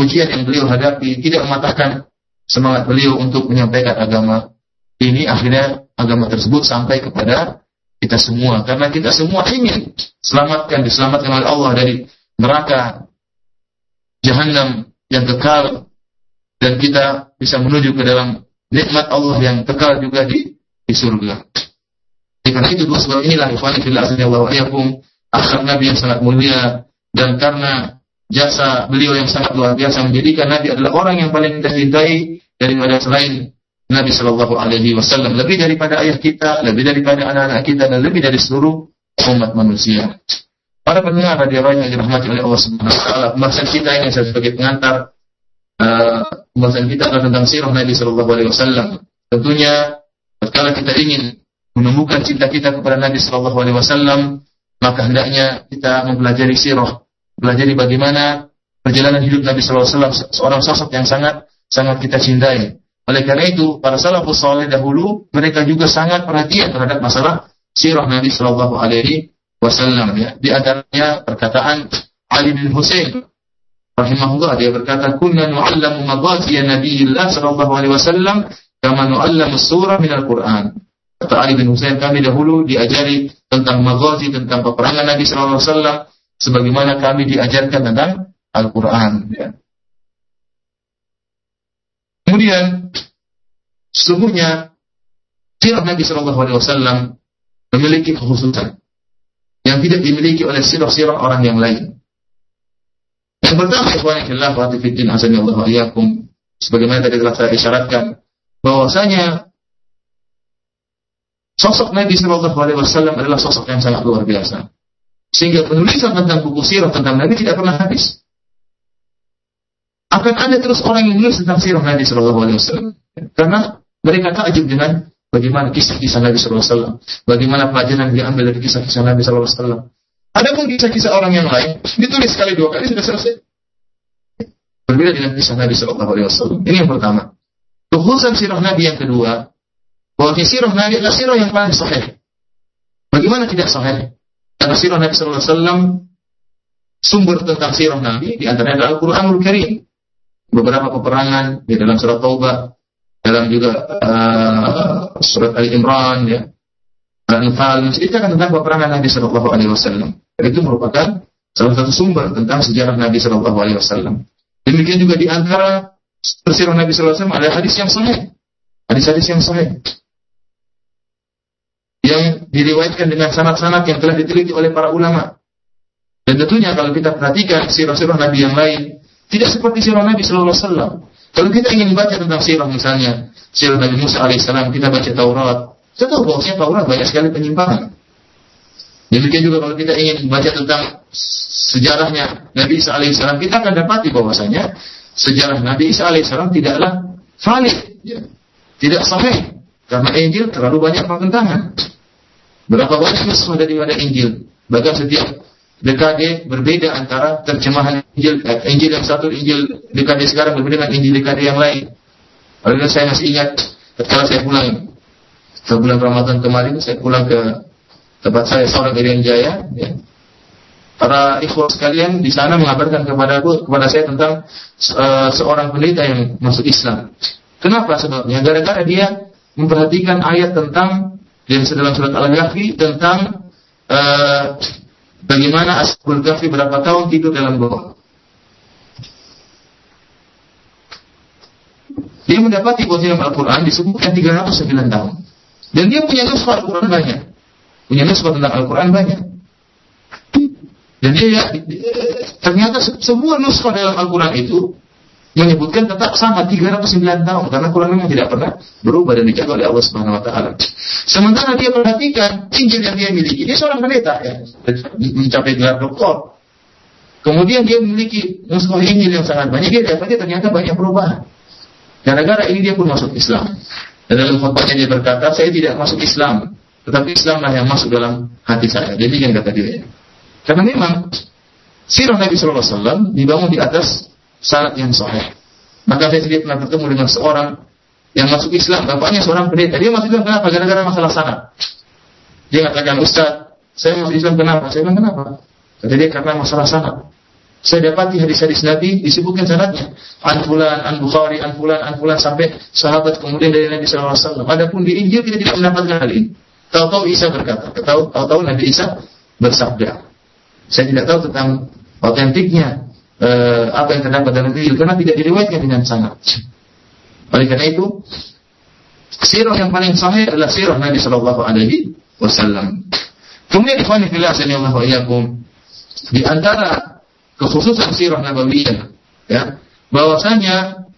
ujian yang beliau hadapi tidak mematahkan semangat beliau untuk menyampaikan agama ini. Akhirnya agama tersebut sampai kepada kita semua. Karena kita semua ingin selamatkan diselamatkan oleh Allah dari neraka jahanam yang kekal. Dan kita bisa menuju ke dalam nikmat Allah yang kekal juga di di surga. Karena itu dua sebab inilah ikhwan fillah wa iyyakum akhir Nabi yang sangat mulia. Dan karena jasa beliau yang sangat luar biasa menjadikan Nabi adalah orang yang paling kita cintai daripada selain Nabi Shallallahu Alaihi Wasallam lebih daripada ayah kita, lebih daripada anak-anak kita, dan lebih dari seluruh umat manusia. Para pendengar radio yang dirahmati oleh Allah Subhanahu Wa Taala, pembahasan kita ini sebagai pengantar, uh, pembahasan kita adalah tentang sirah Nabi Shallallahu Alaihi Wasallam. Tentunya, ketika kita ingin menemukan cinta kita kepada Nabi Shallallahu Alaihi Wasallam, maka hendaknya kita mempelajari sirah, pelajari bagaimana perjalanan hidup Nabi Shallallahu Alaihi Wasallam, seorang sosok yang sangat sangat kita cintai. Oleh karena itu, para salafus saleh dahulu mereka juga sangat perhatian terhadap masalah sirah Nabi Shallallahu Alaihi Wasallam. Ya. Di antaranya perkataan Ali bin Husain rahimahullah dia berkata, "Kunna nu'allamu maghazi Nabiillah sallallahu alaihi wasallam kama nu'allamu surah min Al-Qur'an." Kata Ali bin Husain, kami dahulu diajari tentang maghazi, tentang peperangan Nabi sallallahu alaihi wasallam sebagaimana kami diajarkan tentang Al-Qur'an, ya. Kemudian sesungguhnya sirah Nabi Shallallahu Alaihi Wasallam memiliki kekhususan yang tidak dimiliki oleh sirah-sirah orang yang lain. Yang pertama, ikhwan fillah wa fiddin wa iyyakum sebagaimana tadi telah saya isyaratkan bahwasanya sosok Nabi Shallallahu Alaihi Wasallam adalah sosok yang sangat luar biasa. Sehingga penulisan tentang buku sirah tentang Nabi tidak pernah habis akan ada terus orang yang menulis tentang sirah Nabi Shallallahu Alaihi Wasallam karena mereka takjub dengan bagaimana kisah-kisah Nabi Shallallahu Alaihi Wasallam, bagaimana pelajaran yang diambil dari kisah-kisah Nabi Shallallahu Alaihi Wasallam. Ada pun kisah-kisah orang yang lain ditulis sekali dua kali sudah selesai. Berbeda dengan kisah Nabi Shallallahu Alaihi Wasallam. Ini yang pertama. Kekhususan sirah Nabi yang kedua, bahwa sirah Nabi adalah sirah yang paling sahih. Bagaimana tidak sahih? Karena sirah Nabi Shallallahu Alaihi Wasallam sumber tentang sirah Nabi di antaranya adalah Al-Quranul Karim beberapa peperangan di dalam surat Taubah, dalam juga uh, surat Ali Imran ya. Al-Anfal menceritakan tentang peperangan Nabi Shallallahu Alaihi Wasallam. Itu merupakan salah satu sumber tentang sejarah Nabi Shallallahu Alaihi Wasallam. Demikian juga di antara tersirah Nabi Shallallahu Alaihi Wasallam ada hadis yang sahih, hadis-hadis yang sahih yang diriwayatkan dengan sanad-sanad yang telah diteliti oleh para ulama. Dan tentunya kalau kita perhatikan sirah-sirah Nabi yang lain, tidak seperti sirah Nabi Sallallahu Alaihi Wasallam. Kalau kita ingin baca tentang sirah misalnya, sirah Nabi Musa alaihissalam, kita baca Taurat. Kita tahu bahwasanya Taurat banyak sekali penyimpangan. Demikian juga kalau kita ingin baca tentang sejarahnya Nabi Isa alaihissalam, kita akan dapati bahwasanya sejarah Nabi Isa alaihissalam tidaklah valid, ya. tidak sahih, karena Injil terlalu banyak pertentangan. Berapa banyak nuskah daripada Injil? Bahkan setiap dekade berbeda antara terjemahan Injil eh, Injil yang satu Injil dekade sekarang berbeda dengan Injil dekade yang lain. Oleh saya masih ingat ketika saya pulang ke bulan Ramadan kemarin saya pulang ke tempat saya seorang Irian Jaya ya. para ikhwah sekalian di sana mengabarkan kepada aku kepada saya tentang uh, seorang pendeta yang masuk Islam. Kenapa sebabnya? Gara-gara dia memperhatikan ayat tentang yang dalam surat Al-Kahfi tentang uh, Bagaimana Ashabul Kahfi berapa tahun tidur dalam gua? Dia mendapati bahwa dalam Al-Quran disebutkan 309 tahun. Dan dia punya nuskah Al-Quran banyak. Punya nuskah tentang Al-Quran banyak. Dan dia ya, ternyata semua nuskah dalam Al-Quran itu menyebutkan tetap sama 309 tahun karena Quran tidak pernah berubah dan dijaga oleh Allah Subhanahu wa taala. Sementara dia perhatikan Injil yang dia miliki, dia seorang pendeta ya, mencapai gelar doktor. Kemudian dia memiliki musuh ini yang sangat banyak. Dia dapatnya ternyata banyak perubahan. Gara-gara ini dia pun masuk Islam. Dan dalam khutbahnya dia berkata, saya tidak masuk Islam. Tetapi Islamlah yang masuk dalam hati saya. Jadi yang kata dia. Karena memang sirah Nabi SAW dibangun di atas syarat yang sahih. Maka saya sendiri pernah bertemu dengan seorang yang masuk Islam. Bapaknya seorang pendeta. Dia masuk Islam kenapa? Gara-gara masalah sanat. Dia katakan, Ustaz, saya masuk Islam kenapa? Saya bilang kenapa? Kata dia karena masalah sanat. Saya dapati hadis-hadis Nabi disebutkan sanatnya. An fulan, an Bukhari, an fulan, an fulan sampai sahabat kemudian dari Nabi SAW. Adapun di Injil kita tidak mendapatkan hal ini. Tahu-tahu Isa berkata, tahu-tahu Nabi Isa bersabda. Saya tidak tahu tentang otentiknya eh, apa yang terdapat dalam Injil karena tidak diriwayatkan dengan sangat. Oleh karena itu, sirah yang paling sahih adalah sirah Nabi Shallallahu Alaihi Wasallam. Kemudian ikhwan fillah sallallahu alaihi di antara kekhususan sirah nabawiyah ya bahwasanya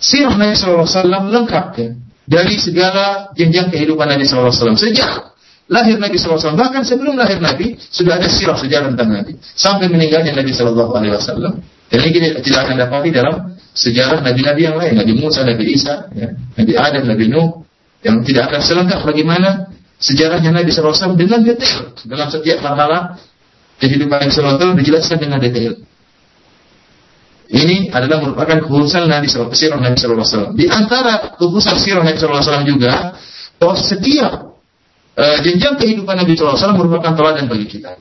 sirah Nabi SAW lengkap ya dari segala jenjang kehidupan Nabi SAW sejak lahir Nabi SAW bahkan sebelum lahir Nabi sudah ada sirah sejarah tentang Nabi. Sampai meninggalnya Nabi SAW dan ini kita tidak akan dapati dalam sejarah Nabi-Nabi yang lain. Nabi Musa, Nabi Isa, ya, Nabi Adam, Nabi Nuh. Yang tidak akan selengkap bagaimana sejarahnya Nabi SAW dengan detail. Dalam setiap marhalah kehidupan Nabi SAW dijelaskan dengan detail. Ini adalah merupakan kekhususan Nabi SAW, sirah Nabi SAW. Di antara kekhususan sirah Nabi SAW juga, bahwa setiap uh, jenjang kehidupan Nabi SAW merupakan teladan bagi kita.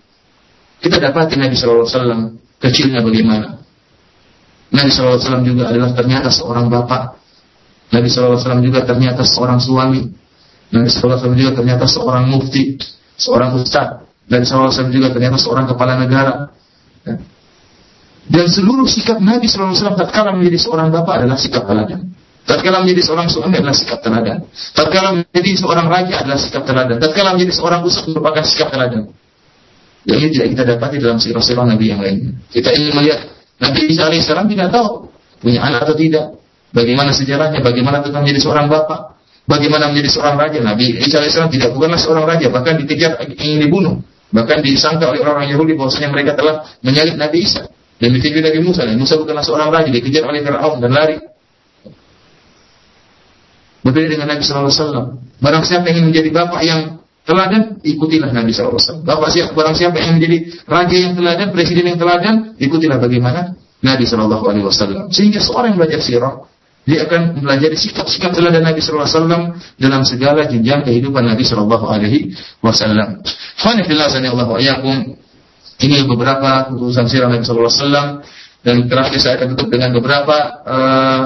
Kita dapati Nabi SAW kecilnya bagaimana. Nabi SAW juga adalah ternyata seorang bapak. Nabi SAW juga ternyata seorang suami. Nabi SAW juga ternyata seorang mufti, seorang ustadz dan SAW juga ternyata seorang kepala negara. Dan seluruh sikap Nabi SAW tatkala menjadi seorang bapak adalah sikap teladan. Tatkala menjadi seorang suami adalah sikap teladan. Tatkala menjadi seorang raja adalah sikap teladan. Tatkala menjadi seorang ustaz merupakan sikap teladan. Yang ini tidak kita dapati dalam sirah-sirah Nabi yang lainnya. Kita ingin melihat Nabi Isa alaihissalam tidak tahu punya anak atau tidak. Bagaimana sejarahnya, bagaimana tentang menjadi seorang bapak, bagaimana menjadi seorang raja. Nabi Isa alaihissalam tidak bukanlah seorang raja, bahkan dikejar ingin dibunuh. Bahkan disangka oleh orang-orang Yahudi bahwasanya mereka telah menyalib Nabi Isa. Dan dituju Nabi Musa. Dan Musa bukanlah seorang raja, dikejar oleh Fir'aun dan lari. Berbeda dengan Nabi SAW. Barang siapa ingin menjadi bapak yang teladan, ikutilah Nabi SAW. Bapak siapa, barang siapa yang menjadi raja yang teladan, presiden yang teladan, ikutilah bagaimana Nabi SAW. Sehingga seorang yang belajar sirah, dia akan belajar sikap-sikap teladan Nabi SAW dalam segala jenjang kehidupan Nabi Shallallahu Alaihi Wasallam. Ini beberapa keputusan sirah Nabi Wasallam dan terakhir saya akan tutup dengan beberapa uh,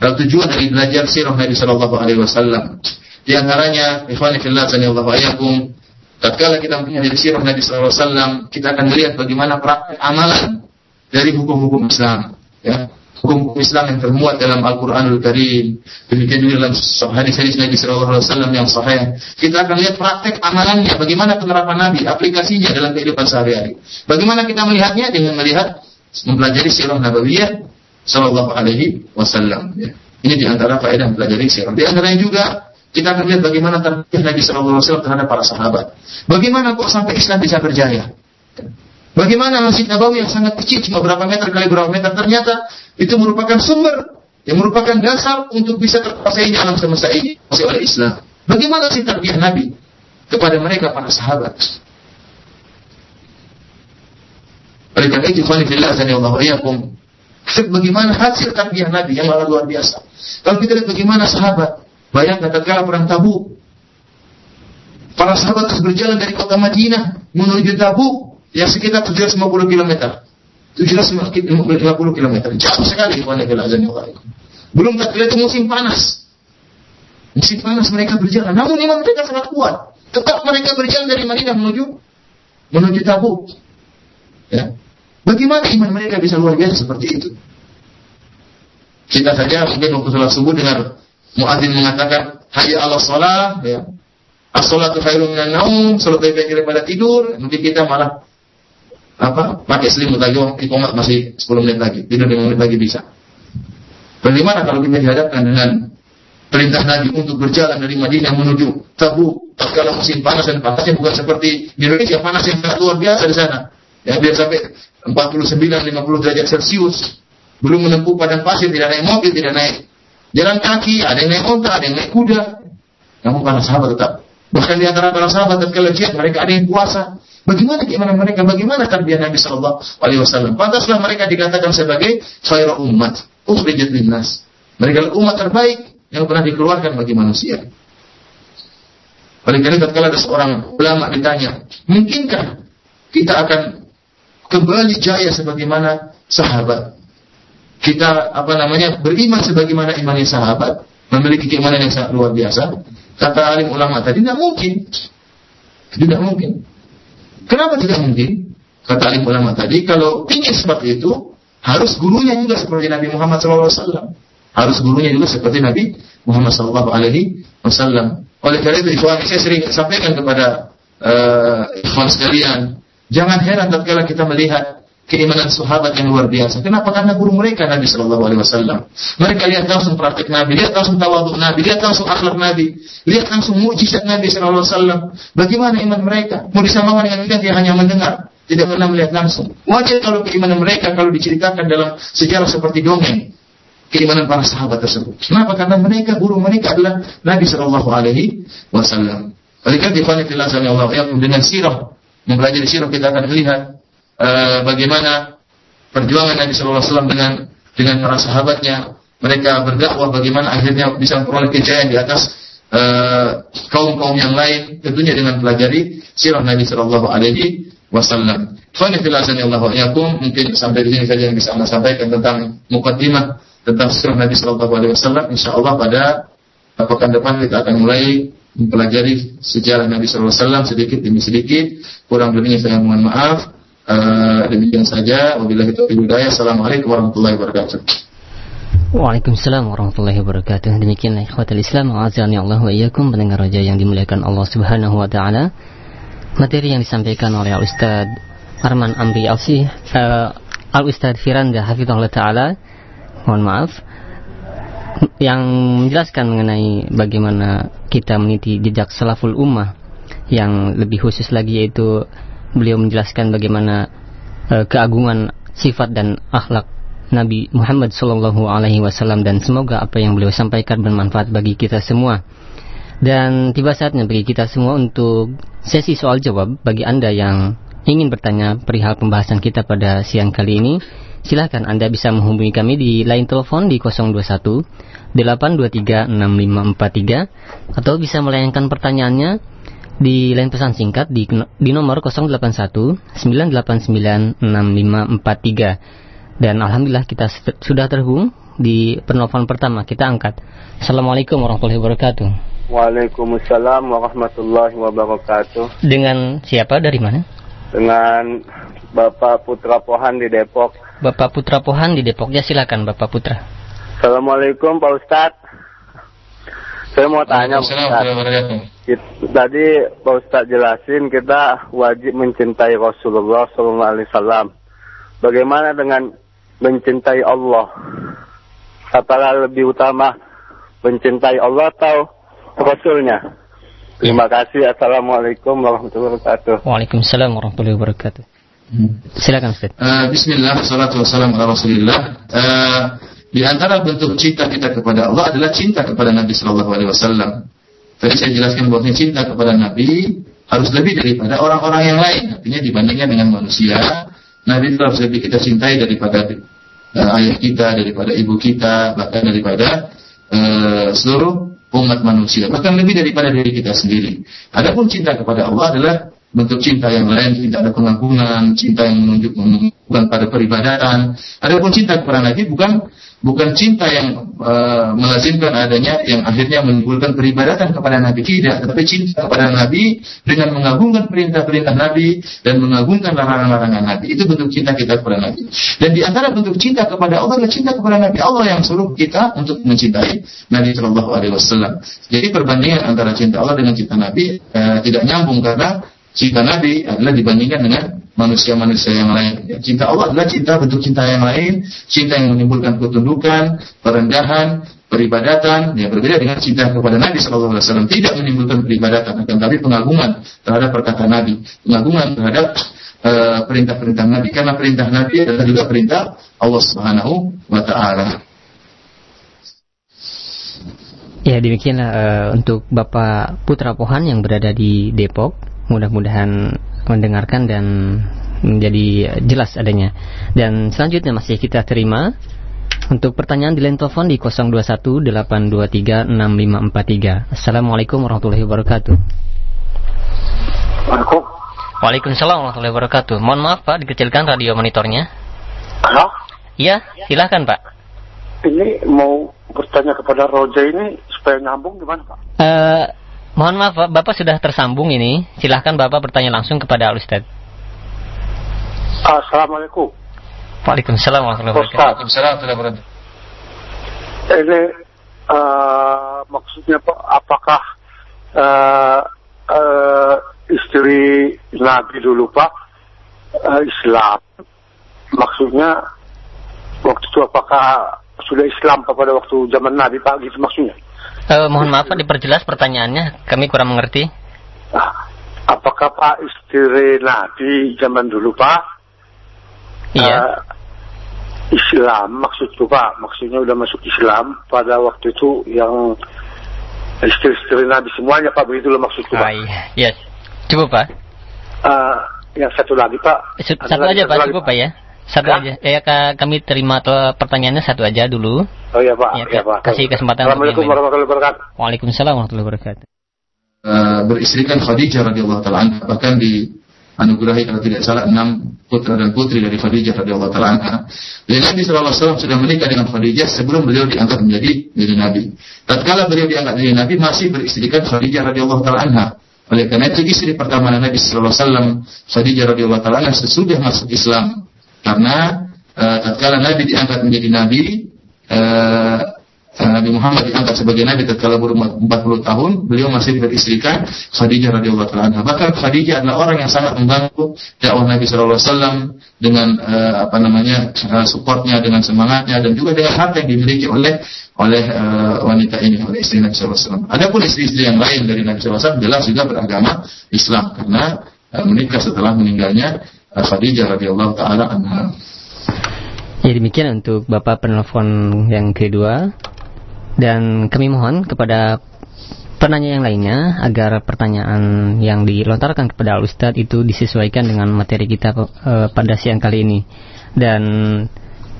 tujuan dari belajar sirah Nabi Shallallahu Alaihi Wasallam. Di antaranya, ikhwan fillah sanillahu ayakum, tatkala kita mempunyai sirah Nabi Shallallahu Alaihi Wasallam, kita akan melihat bagaimana praktek amalan dari hukum-hukum Islam. Ya, hukum Islam yang termuat dalam Al-Quranul Karim. Demikian juga dalam hadis-hadis Nabi Sallallahu Alaihi Wasallam yang sahih. Kita akan lihat praktek amalannya, bagaimana penerapan Nabi, aplikasinya dalam kehidupan sehari-hari. Bagaimana kita melihatnya dengan melihat mempelajari sirah Nabawiyah Sallallahu Alaihi Wasallam. Ya. Ini di antara faedah mempelajari sirah. Di antaranya juga kita akan lihat bagaimana tarbiyah Nabi Sallallahu Alaihi Wasallam terhadap para sahabat. Bagaimana kok sampai Islam bisa berjaya? Bagaimana Masjid Nabawi yang sangat kecil, cuma berapa meter kali berapa meter, ternyata itu merupakan sumber yang merupakan dasar untuk bisa terkuasainya alam semesta ini masih oleh Islam. Bagaimana sih tarbiyah Nabi kepada mereka para sahabat? Oleh karena itu, Allah. Bagaimana hasil tarbiyah Nabi yang luar biasa. Kalau kita lihat bagaimana sahabat, bayangkan tatkala perang Tabuk, para sahabat terus berjalan dari kota Madinah menuju Tabuk yang sekitar 750 km. 750 km. Jauh sekali Belum itu musim panas. Musim panas mereka berjalan. Namun iman mereka sangat kuat. Tetap mereka berjalan dari Madinah menuju menuju Tabuk. Ya. Bagaimana iman mereka bisa luar biasa seperti itu? Kita saja mungkin waktu sholat subuh dengar muadzin mengatakan hayya Allah sholat, ya. As-sholatu khairun minan naum, sholat lebih baik daripada tidur, mungkin kita malah apa pakai selimut lagi ikomat masih 10 menit lagi tidur 5 menit lagi bisa bagaimana kalau kita dihadapkan dengan perintah Nabi untuk berjalan dari Madinah menuju Tabuk kalau musim panas dan panasnya bukan seperti di Indonesia panas yang luar biasa di sana ya biar sampai 49 50 derajat Celcius, belum menempuh padang pasir, tidak naik mobil, tidak naik jalan kaki, ada yang naik onta, ada yang naik kuda. Namun para sahabat tetap Bahkan di antara para sahabat ketika jihad mereka ada yang puasa. Bagaimana keimanan mereka? Bagaimana tarbiyah Nabi Shallallahu Alaihi Wasallam? Pantaslah mereka dikatakan sebagai khairul umat, ukhrijat linnas. Mereka umat terbaik yang pernah dikeluarkan bagi manusia. Oleh karena ketika ada seorang ulama ditanya, mungkinkah kita akan kembali jaya sebagaimana sahabat? Kita apa namanya beriman sebagaimana imannya sahabat, memiliki keimanan yang sangat luar biasa. Kata alim ulama tadi tidak mungkin. Tidak mungkin. Kenapa tidak mungkin? Kata alim ulama tadi, kalau ingin seperti itu, harus gurunya juga seperti Nabi Muhammad SAW. Harus gurunya juga seperti Nabi Muhammad SAW. Oleh karena itu, saya sering sampaikan kepada uh, ikhwan sekalian, jangan heran tatkala kita melihat keimanan sahabat yang luar biasa. Kenapa? Karena guru mereka Nabi Shallallahu Alaihi Wasallam. Mereka lihat langsung praktik Nabi, lihat langsung tawaduk Nabi, lihat langsung akhlak Nabi, lihat langsung mujizat Nabi Shallallahu Alaihi Wasallam. Bagaimana iman mereka? Mau disamakan dengan kita yang hanya mendengar, tidak pernah melihat langsung. Wajar kalau keimanan mereka kalau diceritakan dalam sejarah seperti dongeng keimanan para sahabat tersebut. Kenapa? Karena mereka guru mereka adalah Nabi Shallallahu Alaihi Wasallam. Oleh Allah dengan sirah mempelajari sirah kita akan melihat uh, bagaimana perjuangan Nabi Shallallahu Alaihi Wasallam dengan dengan para sahabatnya. Mereka berdakwah bagaimana akhirnya bisa memperoleh kejayaan di atas uh, kaum-kaum yang lain. Tentunya dengan pelajari sirah Nabi Shallallahu Alaihi Wasallam. Allah mungkin sampai di sini saja yang bisa anda sampaikan tentang mukadimah tentang sirah Nabi Shallallahu Alaihi Wasallam. Insya Allah pada pekan depan kita akan mulai mempelajari sejarah Nabi Wasallam sedikit demi sedikit. Kurang lebihnya saya mohon maaf. Uh, demikian saja. Wabillahi taufiq hidayah. Assalamualaikum warahmatullahi wabarakatuh. Waalaikumsalam warahmatullahi wabarakatuh. Demikian ikhwatul Islam, azani Allah wa iyyakum pendengar raja yang dimuliakan Allah Subhanahu wa taala. Materi yang disampaikan oleh Ustaz Arman Amri Alsi uh, Al Ustaz Firanda Hafizahullah taala. Mohon maaf yang menjelaskan mengenai bagaimana kita meniti jejak salaful ummah yang lebih khusus lagi yaitu beliau menjelaskan bagaimana uh, keagungan sifat dan akhlak Nabi Muhammad Shallallahu Alaihi Wasallam dan semoga apa yang beliau sampaikan bermanfaat bagi kita semua. Dan tiba saatnya bagi kita semua untuk sesi soal jawab bagi anda yang ingin bertanya perihal pembahasan kita pada siang kali ini. Silahkan Anda bisa menghubungi kami di line telepon di 021 823 6543 atau bisa melayangkan pertanyaannya di line pesan singkat di, di nomor 081 989 6543 dan alhamdulillah kita sudah terhubung di penelpon pertama kita angkat. Assalamualaikum warahmatullahi wabarakatuh. Waalaikumsalam warahmatullahi wabarakatuh. Dengan siapa dari mana? Dengan Bapak Putra Pohan di Depok. Bapak Putra Pohan di Depok. Ya silakan Bapak Putra. Assalamualaikum Pak Ustadz. Saya mau tanya Pak Ustadz. Tadi Pak Ustadz jelasin kita wajib mencintai Rasulullah SAW. Bagaimana dengan mencintai Allah? Apakah lebih utama mencintai Allah atau Rasulnya? Terima kasih. Assalamualaikum warahmatullahi wabarakatuh. Waalaikumsalam warahmatullahi wabarakatuh. Hmm. Silakan Ustaz. Uh, Bismillah, salatu wassalamu ala Rasulillah. Uh, di antara bentuk cinta kita kepada Allah adalah cinta kepada Nabi Shallallahu Alaihi Wasallam. Tadi saya jelaskan bahwa cinta kepada Nabi harus lebih daripada orang-orang yang lain. Artinya dibandingkan dengan manusia, Nabi itu harus lebih kita cintai daripada uh, ayah kita, daripada ibu kita, bahkan daripada uh, seluruh umat manusia, bahkan lebih daripada diri kita sendiri. Adapun cinta kepada Allah adalah bentuk cinta yang lain, cinta ada pengagungan, cinta yang menunjuk bukan pada peribadatan. Adapun cinta kepada Nabi bukan bukan cinta yang uh, melazimkan adanya yang akhirnya menimbulkan peribadatan kepada Nabi tidak, tetapi cinta kepada Nabi dengan mengagungkan perintah-perintah Nabi dan mengagungkan larangan-larangan Nabi. Itu bentuk cinta kita kepada Nabi. Dan di antara bentuk cinta kepada Allah adalah cinta kepada Nabi. Allah yang suruh kita untuk mencintai Nabi Shallallahu Alaihi Wasallam. Jadi perbandingan antara cinta Allah dengan cinta Nabi uh, tidak nyambung karena cinta Nabi adalah dibandingkan dengan manusia-manusia yang lain. Cinta Allah adalah cinta bentuk cinta yang lain, cinta yang menimbulkan ketundukan, perendahan, peribadatan, yang berbeda dengan cinta kepada Nabi Shallallahu Alaihi Wasallam tidak menimbulkan peribadatan, akan tapi pengagungan terhadap perkataan Nabi, pengagungan terhadap eh, perintah-perintah Nabi karena perintah Nabi adalah juga perintah Allah Subhanahu wa taala. Ya demikianlah uh, untuk Bapak Putra Pohan yang berada di Depok. Mudah-mudahan mendengarkan dan menjadi jelas adanya. Dan selanjutnya masih kita terima untuk pertanyaan di line telepon di 0218236543. Assalamualaikum warahmatullahi wabarakatuh. Waalaikumsalam. Waalaikumsalam warahmatullahi wabarakatuh. Mohon maaf Pak, dikecilkan radio monitornya. Halo? Iya, silahkan Pak. Ini mau bertanya kepada Roja ini supaya nyambung gimana Pak? Eh, mohon maaf Pak, Bapak sudah tersambung ini. Silahkan Bapak bertanya langsung kepada Al Ustaz. Assalamualaikum. Waalaikumsalam warahmatullahi wabarakatuh. Ustaz, Waalaikumsalam warahmatullahi wabarakatuh. ini eh, maksudnya Pak, apakah eh, eh, istri Nabi dulu Pak eh, Islam? Maksudnya waktu itu apakah sudah Islam Pak pada waktu zaman Nabi Pak gitu maksudnya? Eh, mohon maaf Pak, diperjelas pertanyaannya. Kami kurang mengerti. Ah, Apakah Pak istri Nabi zaman dulu Pak Iya. eh, Islam maksudku Pak, maksudnya udah masuk Islam pada waktu itu yang istri-istri Nabi semuanya Pak begitu loh maksudku Ah, Pak. iya. Yes. Cukup Pak. Eh, yang satu lagi Pak. Satu lagi, aja satu Pak, lagi, cukup Pak ya. Satu Hah? aja. Ya ka- kami terima pertanyaannya satu aja dulu. Oh iya Pak, Iya, iya Pak. kasih kesempatan untuk Assalamualaikum yang warahmatullahi wabarakatuh. Waalaikumsalam warahmatullahi wabarakatuh. Eh, beristrikan Khadijah radhiyallahu taala anha bahkan dianugerahi kalau tidak salah enam putra dan putri dari Khadijah radhiyallahu taala anha. Dan Nabi sallallahu alaihi wasallam sudah menikah dengan Khadijah sebelum beliau diangkat menjadi menjadi nabi. Tatkala beliau diangkat menjadi nabi masih beristrikan Khadijah radhiyallahu taala anha. Oleh karena itu istri pertama Nabi sallallahu alaihi wasallam Khadijah radhiyallahu taala anha sesudah masuk Islam. Karena eh, tatkala Nabi diangkat menjadi nabi eh, Nabi Muhammad diangkat sebagai nabi tatkala berumur 40 tahun, beliau masih beristrikan Khadijah radhiyallahu taala anha. Bahkan Khadijah adalah orang yang sangat membantu dakwah Nabi wasallam dengan eh, apa namanya supportnya, dengan semangatnya dan juga dengan harta yang dimiliki oleh oleh eh, wanita ini, oleh istri Nabi sallallahu alaihi wasallam. Adapun istri-istri yang lain dari Nabi sallallahu alaihi wasallam jelas juga beragama Islam karena eh, menikah setelah meninggalnya Khadijah radhiyallahu taala anha. Ya demikian untuk Bapak penelpon yang kedua. Dan kami mohon kepada penanya yang lainnya agar pertanyaan yang dilontarkan kepada Al Ustadz itu disesuaikan dengan materi kita eh, pada siang kali ini. Dan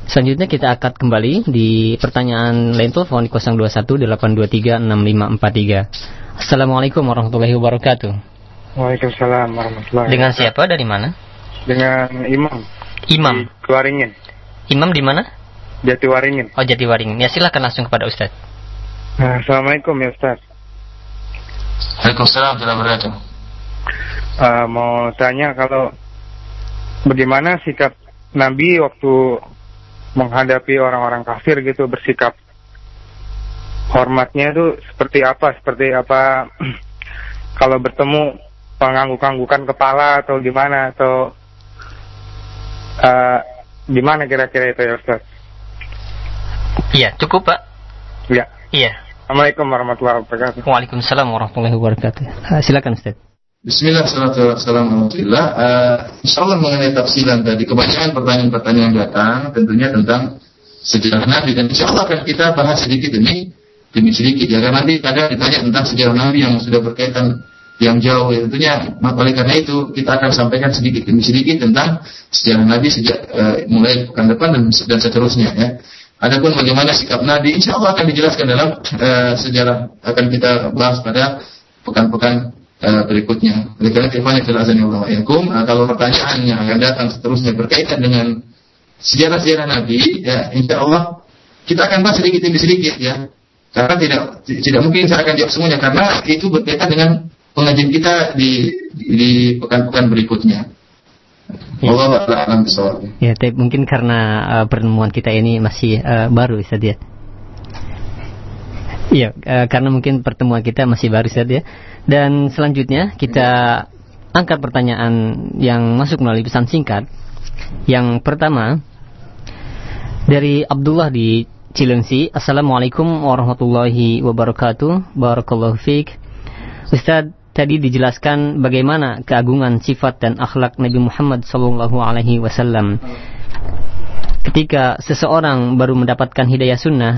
selanjutnya kita akan kembali di pertanyaan lain telepon di 0218236543. Assalamualaikum warahmatullahi wabarakatuh. Waalaikumsalam warahmatullahi Dengan siapa dari mana? Dengan Imam Imam. di Kewaringin, Imam di mana? Jatiwaringin. Oh Jatiwaringin. Ya silakan langsung kepada Ustadz. Nah, Assalamualaikum ya Ustaz. Waalaikumsalam warahmatullahi wabarakatuh. Eh, mau tanya kalau bagaimana sikap Nabi waktu menghadapi orang-orang kafir gitu bersikap hormatnya itu seperti apa? Seperti apa kalau bertemu pengangguk-anggukan kepala atau gimana atau eh, gimana kira-kira itu ya Ustaz? Iya cukup Pak. Ya. Iya. Assalamualaikum warahmatullahi wabarakatuh. Waalaikumsalam warahmatullahi wabarakatuh. Ah, silakan Ustaz. Bismillah, alhamdulillah. Uh, insya Allah mengenai tafsiran tadi, kebanyakan pertanyaan-pertanyaan datang tentunya tentang sejarah Nabi dan insya Allah akan kita bahas sedikit demi demi sedikit ya karena nanti kadang ditanya tentang sejarah Nabi yang sudah berkaitan yang jauh ya tentunya oleh karena itu kita akan sampaikan sedikit demi sedikit tentang sejarah Nabi sejak uh, mulai pekan depan dan, dan seterusnya ya. Adapun bagaimana sikap Nabi, insya Allah akan dijelaskan dalam uh, sejarah akan kita bahas pada pekan-pekan uh, berikutnya. Oleh karena itu, kalau pertanyaan yang akan datang seterusnya berkaitan dengan sejarah-sejarah Nabi, ya insya Allah kita akan bahas sedikit demi sedikit ya. Karena tidak tidak mungkin saya akan jawab semuanya karena itu berkaitan dengan pengajian kita di di pekan-pekan berikutnya. Ya. Allah a'lam. Ya, tapi mungkin karena uh, pertemuan kita ini masih uh, baru Ustaz ya. Iya, uh, karena mungkin pertemuan kita masih baru Ustaz ya. Dan selanjutnya kita angkat pertanyaan yang masuk melalui pesan singkat. Yang pertama dari Abdullah di Cilengsi. Assalamualaikum warahmatullahi wabarakatuh. Barakallahu fiik. Ustaz, tadi dijelaskan bagaimana keagungan sifat dan akhlak Nabi Muhammad sallallahu alaihi wasallam. Ketika seseorang baru mendapatkan hidayah sunnah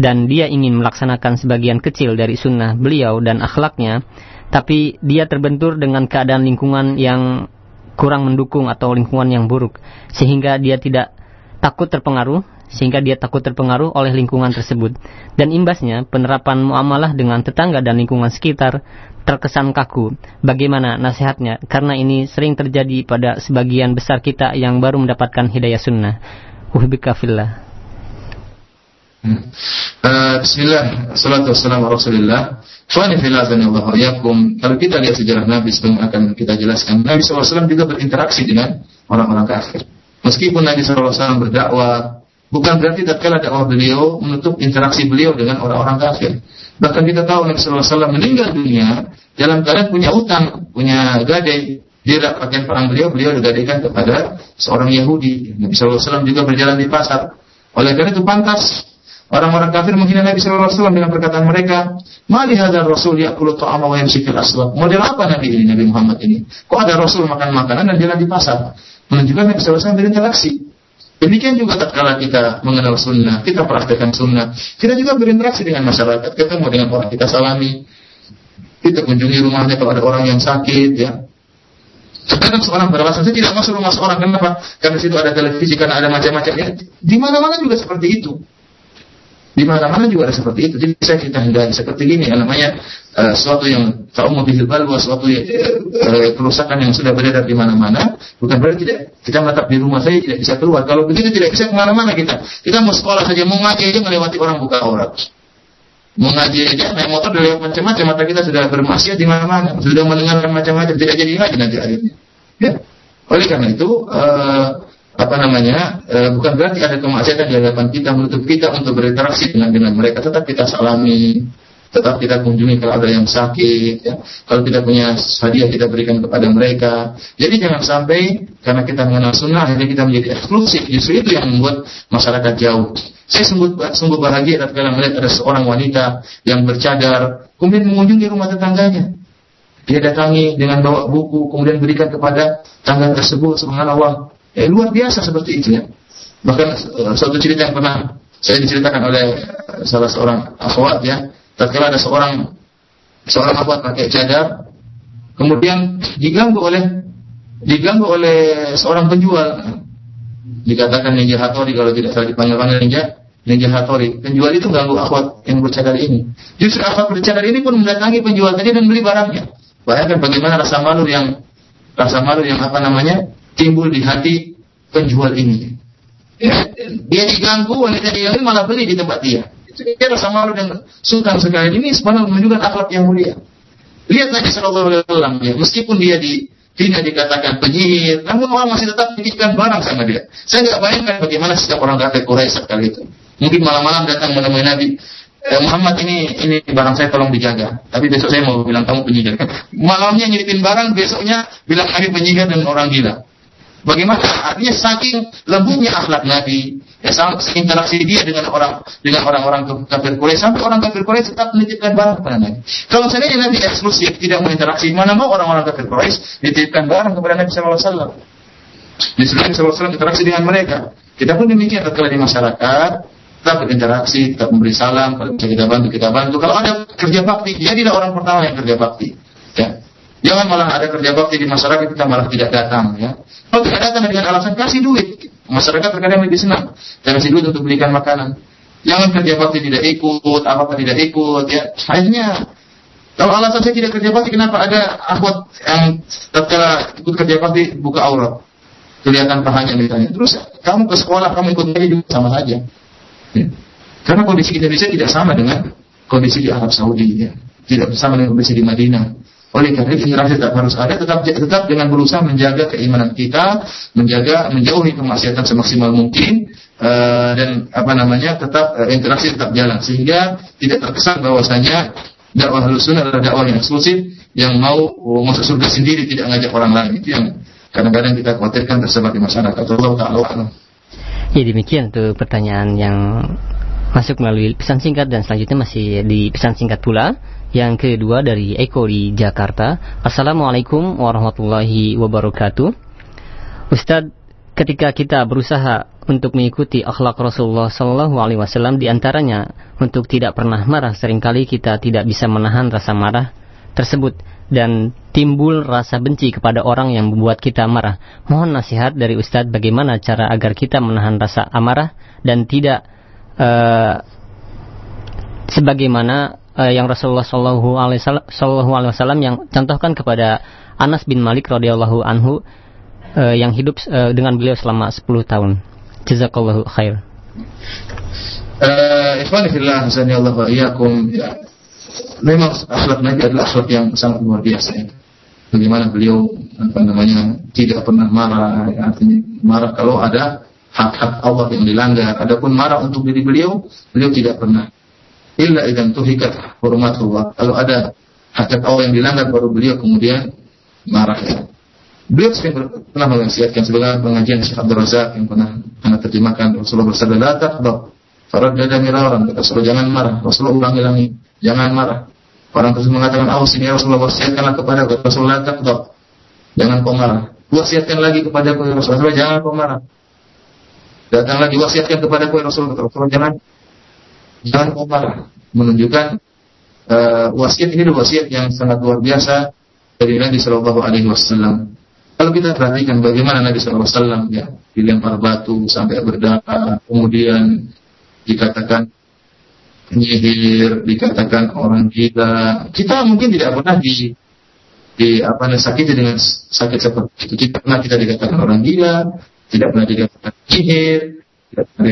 dan dia ingin melaksanakan sebagian kecil dari sunnah beliau dan akhlaknya, tapi dia terbentur dengan keadaan lingkungan yang kurang mendukung atau lingkungan yang buruk, sehingga dia tidak takut terpengaruh, sehingga dia takut terpengaruh oleh lingkungan tersebut. Dan imbasnya, penerapan muamalah dengan tetangga dan lingkungan sekitar terkesan kaku. Bagaimana nasihatnya? Karena ini sering terjadi pada sebagian besar kita yang baru mendapatkan hidayah sunnah. Uhbika fillah. Hmm. Uh, Bismillah, salatu wassalamu rasulillah. Fani Allah. Kalau kita lihat sejarah Nabi sebelum akan kita jelaskan, Nabi SAW juga berinteraksi dengan orang-orang kafir. Meskipun Nabi SAW berdakwah, bukan berarti tatkala dakwah beliau menutup interaksi beliau dengan orang-orang kafir. Bahkan kita tahu Nabi SAW meninggal dunia dalam keadaan punya utang, punya gadai. Dia pakaian perang beliau, beliau digadaikan kepada seorang Yahudi. Nabi SAW juga berjalan di pasar. Oleh karena itu pantas Orang-orang kafir menghina Nabi SAW dengan perkataan mereka, Mali hadar Rasul ya'kulu ta'ama wa yamsi fil aswaq. Model apa Nabi ini, Nabi Muhammad ini? Kok ada Rasul makan makanan dan jalan di pasar? Menunjukkan Nabi SAW berinteraksi. Demikian juga tatkala kita mengenal sunnah, kita praktekkan sunnah, kita juga berinteraksi dengan masyarakat, ketemu dengan orang kita salami, kita kunjungi rumahnya kalau ada orang yang sakit, ya. Kadang seorang beralasan saya tidak masuk rumah seorang kenapa? Karena situ ada televisi, karena ada macam-macam. Ya, di mana-mana juga seperti itu. Di mana-mana juga ada seperti itu. Jadi saya kita hindari seperti ini yang namanya uh, suatu yang tahu mobil balwa, suatu yang, uh, kerusakan yang sudah beredar di mana-mana. Bukan berarti tidak kita menetap di rumah saya tidak bisa keluar. Kalau begitu tidak bisa ke mana-mana kita. Kita mau sekolah saja, mau ngaji aja melewati orang buka aurat. Mau ngaji aja, naik motor dari macam-macam, mata kita sudah bermaksiat di mana-mana, sudah mendengarkan macam-macam, tidak jadi ngaji nanti akhirnya. Ya. Oleh karena itu, uh, apa namanya? E, bukan berarti ada kemaksiatan di hadapan kita menutup kita untuk berinteraksi dengan dengan mereka. Tetap kita salami tetap kita kunjungi kalau ada yang sakit ya. kalau kita punya hadiah kita berikan kepada mereka. Jadi jangan sampai karena kita mengenal sunnah akhirnya kita menjadi eksklusif. Justru itu yang membuat masyarakat jauh. Saya sungguh, sungguh bahagia tatkala melihat ada seorang wanita yang bercadar kemudian mengunjungi rumah tetangganya. Dia datangi dengan bawa buku kemudian berikan kepada tangga tersebut subhanallah Ya, luar biasa seperti itu ya. Bahkan suatu cerita yang pernah saya diceritakan oleh uh, salah seorang akhwat ya, tatkala ada seorang seorang akhwat pakai cadar, kemudian diganggu oleh diganggu oleh seorang penjual. Dikatakan ninja hatori kalau tidak salah dipanggil-panggil ninja ninja hatori. Penjual itu ganggu akhwat yang bercadar ini. Justru akhwat bercadar ini pun mendatangi penjual tadi dan beli barangnya. Bayangkan bagaimana rasa malu yang rasa malu yang apa namanya timbul di hati penjual ini. Ya, dia diganggu, wanita ini malah beli di tempat dia. Itu dia rasa malu dan sultan sekali. Ini sebenarnya menunjukkan akhlak yang mulia. Lihat Nabi Shallallahu Alaihi Wasallam ya, meskipun dia di Dina dikatakan penyihir, namun orang masih tetap titipkan barang sama dia. Saya nggak bayangkan bagaimana setiap orang kafir Quraisy sekali itu. Mungkin malam-malam datang menemui Nabi, eh, Muhammad ini ini barang saya tolong dijaga. Tapi besok saya mau bilang kamu penyihir. Malamnya nyelipin barang, besoknya bilang kami penyihir dan orang gila. Bagaimana? Artinya saking lembutnya akhlak Nabi, ya interaksi dia dengan orang dengan orang-orang kafir Quraisy sampai orang kafir Quraisy tetap menitipkan barang kepada Nabi. Kalau seandainya Nabi eksklusif tidak menginteraksi, mana mau orang-orang kafir Quraisy dititipkan barang kepada Nabi Wasallam. Di Nabi Sallallahu Alaihi interaksi dengan mereka. Kita pun demikian tatkala di masyarakat tetap berinteraksi, tetap memberi salam, kalau kita bantu, kita bantu. Kalau ada kerja bakti, jadilah orang pertama yang kerja bakti. Ya. Jangan malah ada kerja bakti di masyarakat kita malah tidak datang ya. Kalau tidak datang dengan alasan kasih duit, masyarakat terkadang lebih senang. Kasih duit untuk belikan makanan. Jangan kerja bakti tidak ikut, apa apa tidak ikut ya. Akhirnya kalau alasan saya tidak kerja bakti, kenapa ada akhwat yang tatkala ikut kerja bakti buka aurat? Kelihatan pahanya misalnya. Terus kamu ke sekolah, kamu ikut lagi juga sama saja. Ya. Karena kondisi Indonesia tidak sama dengan kondisi di Arab Saudi ya. Tidak sama dengan kondisi di Madinah. Oleh karena itu rasa tetap harus ada, tetap tetap dengan berusaha menjaga keimanan kita, menjaga menjauhi kemaksiatan semaksimal mungkin uh, dan apa namanya tetap uh, interaksi tetap jalan sehingga tidak terkesan bahwasanya dakwah sunnah adalah dakwah yang eksklusif yang mau uh, masuk surga sendiri tidak ngajak orang lain itu yang kadang-kadang kita khawatirkan tersebar di masyarakat. Allah taala. Ya demikian tuh pertanyaan yang masuk melalui pesan singkat dan selanjutnya masih di pesan singkat pula. Yang kedua dari Eko di Jakarta. Assalamualaikum warahmatullahi wabarakatuh. Ustadz, ketika kita berusaha untuk mengikuti akhlak Rasulullah Shallallahu Alaihi Wasallam di antaranya untuk tidak pernah marah sering kali kita tidak bisa menahan rasa marah tersebut dan timbul rasa benci kepada orang yang membuat kita marah. Mohon nasihat dari Ustadz bagaimana cara agar kita menahan rasa amarah dan tidak uh, sebagaimana uh, yang Rasulullah Shallallahu Alaihi Wasallam yang contohkan kepada Anas bin Malik radhiyallahu anhu uh, yang hidup uh, dengan beliau selama 10 tahun. Jazakallahu khair. Uh, Allah. Ya. Memang akhlak Nabi adalah akhlak yang sangat luar biasa. Ya. Bagaimana beliau apa namanya tidak pernah marah, ya, artinya marah kalau ada hak-hak Allah yang dilanggar. Adapun marah untuk diri beliau, beliau tidak pernah illa idan tuhikat hormatullah. Kalau ada hak Allah yang dilanggar baru beliau kemudian marah. Ya. Beliau sering pernah mengasihatkan sebagai pengajian Syekh Abdul Razak yang pernah anda terjemahkan Rasulullah bersabda la taqdab farad dada miraran kata Rasulullah jangan marah Rasulullah ulangi-ulangi jangan marah orang tersebut mengatakan oh sini ya Rasulullah wasiatkanlah kepada Rasulullah taqdab jangan kau marah wasiatkan lagi kepada Rasulullah jangan kau marah datang lagi wasiatkan kepada Rasulullah Rasulullah jangan Jangan marah. Menunjukkan uh, wasiat ini adalah wasiat yang sangat luar biasa dari Nabi Shallallahu Alaihi Wasallam. Kalau kita perhatikan bagaimana Nabi Shallallahu Alaihi Wasallam ya dilempar batu sampai berdarah, kemudian dikatakan penyihir, dikatakan orang gila. Kita mungkin tidak pernah di di apa namanya sakit dengan sakit seperti itu. Kita pernah kita dikatakan orang gila, tidak pernah dikatakan penyihir,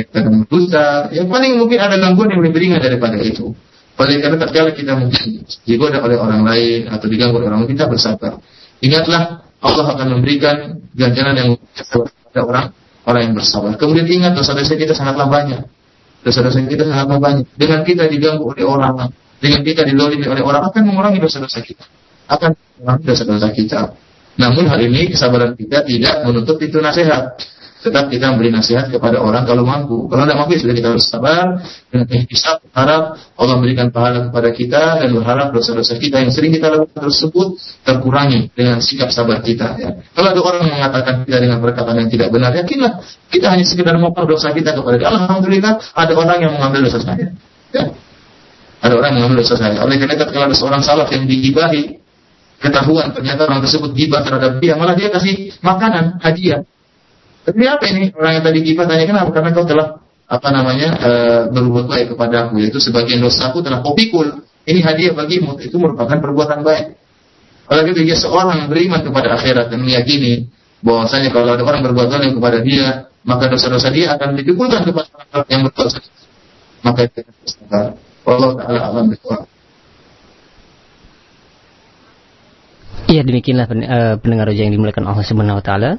kadang dosa, yang paling mungkin ada gangguan yang lebih ringan daripada itu. Oleh karena tatkala kita mungkin digoda oleh orang lain atau diganggu oleh orang lain, kita bersabar. Ingatlah Allah akan memberikan ganjaran yang kepada orang orang yang bersabar. Kemudian ingat dosa-dosa kita sangatlah banyak. Dosa-dosa kita sangatlah banyak. Dengan kita diganggu oleh orang, dengan kita dilolimi oleh orang akan mengurangi dosa-dosa kita. Akan mengurangi dosa-dosa kita. Namun hal ini kesabaran kita tidak menutup itu nasihat tetap kita memberi nasihat kepada orang kalau mampu. Kalau tidak mampu ya sudah kita bersabar dengan hisab berharap Allah memberikan pahala kepada kita dan berharap dosa-dosa kita yang sering kita lakukan tersebut terkurangi dengan sikap sabar kita. Ya. Kalau ada orang yang mengatakan kita dengan perkataan yang tidak benar, yakinlah kita hanya sekedar mengukur dosa kita kepada dia. Alhamdulillah ada orang yang mengambil dosa saya. Ya. Ada orang yang mengambil dosa saya. Oleh karena itu kalau ada seorang salaf yang digibahi, ketahuan ternyata orang tersebut gibah terhadap dia, malah dia kasih makanan, hadiah tapi apa ini orang yang tadi kita tanya kenapa? Karena kau telah apa namanya e, berbuat baik kepada aku yaitu sebagian dosaku telah kau pikul. Ini hadiah bagimu itu merupakan perbuatan baik. Oleh itu dia seorang beriman kepada akhirat dan meyakini bahwasanya kalau ada orang berbuat baik kepada dia maka dosa-dosa dia akan dipikulkan kepada orang yang berdosa. Maka itu. Allah Taala alam Iya demikianlah eh, pendengar yang dimuliakan Allah Subhanahu wa taala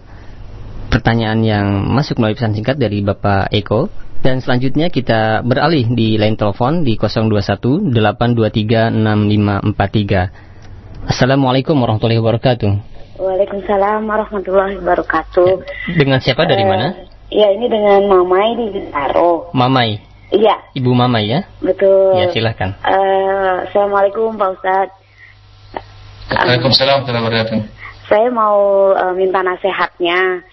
pertanyaan yang masuk melalui pesan singkat dari Bapak Eko. Dan selanjutnya kita beralih di line telepon di 021 823 6543. Assalamualaikum warahmatullahi wabarakatuh. Waalaikumsalam warahmatullahi wabarakatuh. Dengan siapa dari uh, mana? Ya ini dengan Mamai di Bintaro. Mamai. Iya. Ibu Mamai ya? Betul. Ya silahkan. Uh, Assalamualaikum Pak Ustadz. Waalaikumsalam warahmatullahi wabarakatuh. Saya mau uh, minta nasihatnya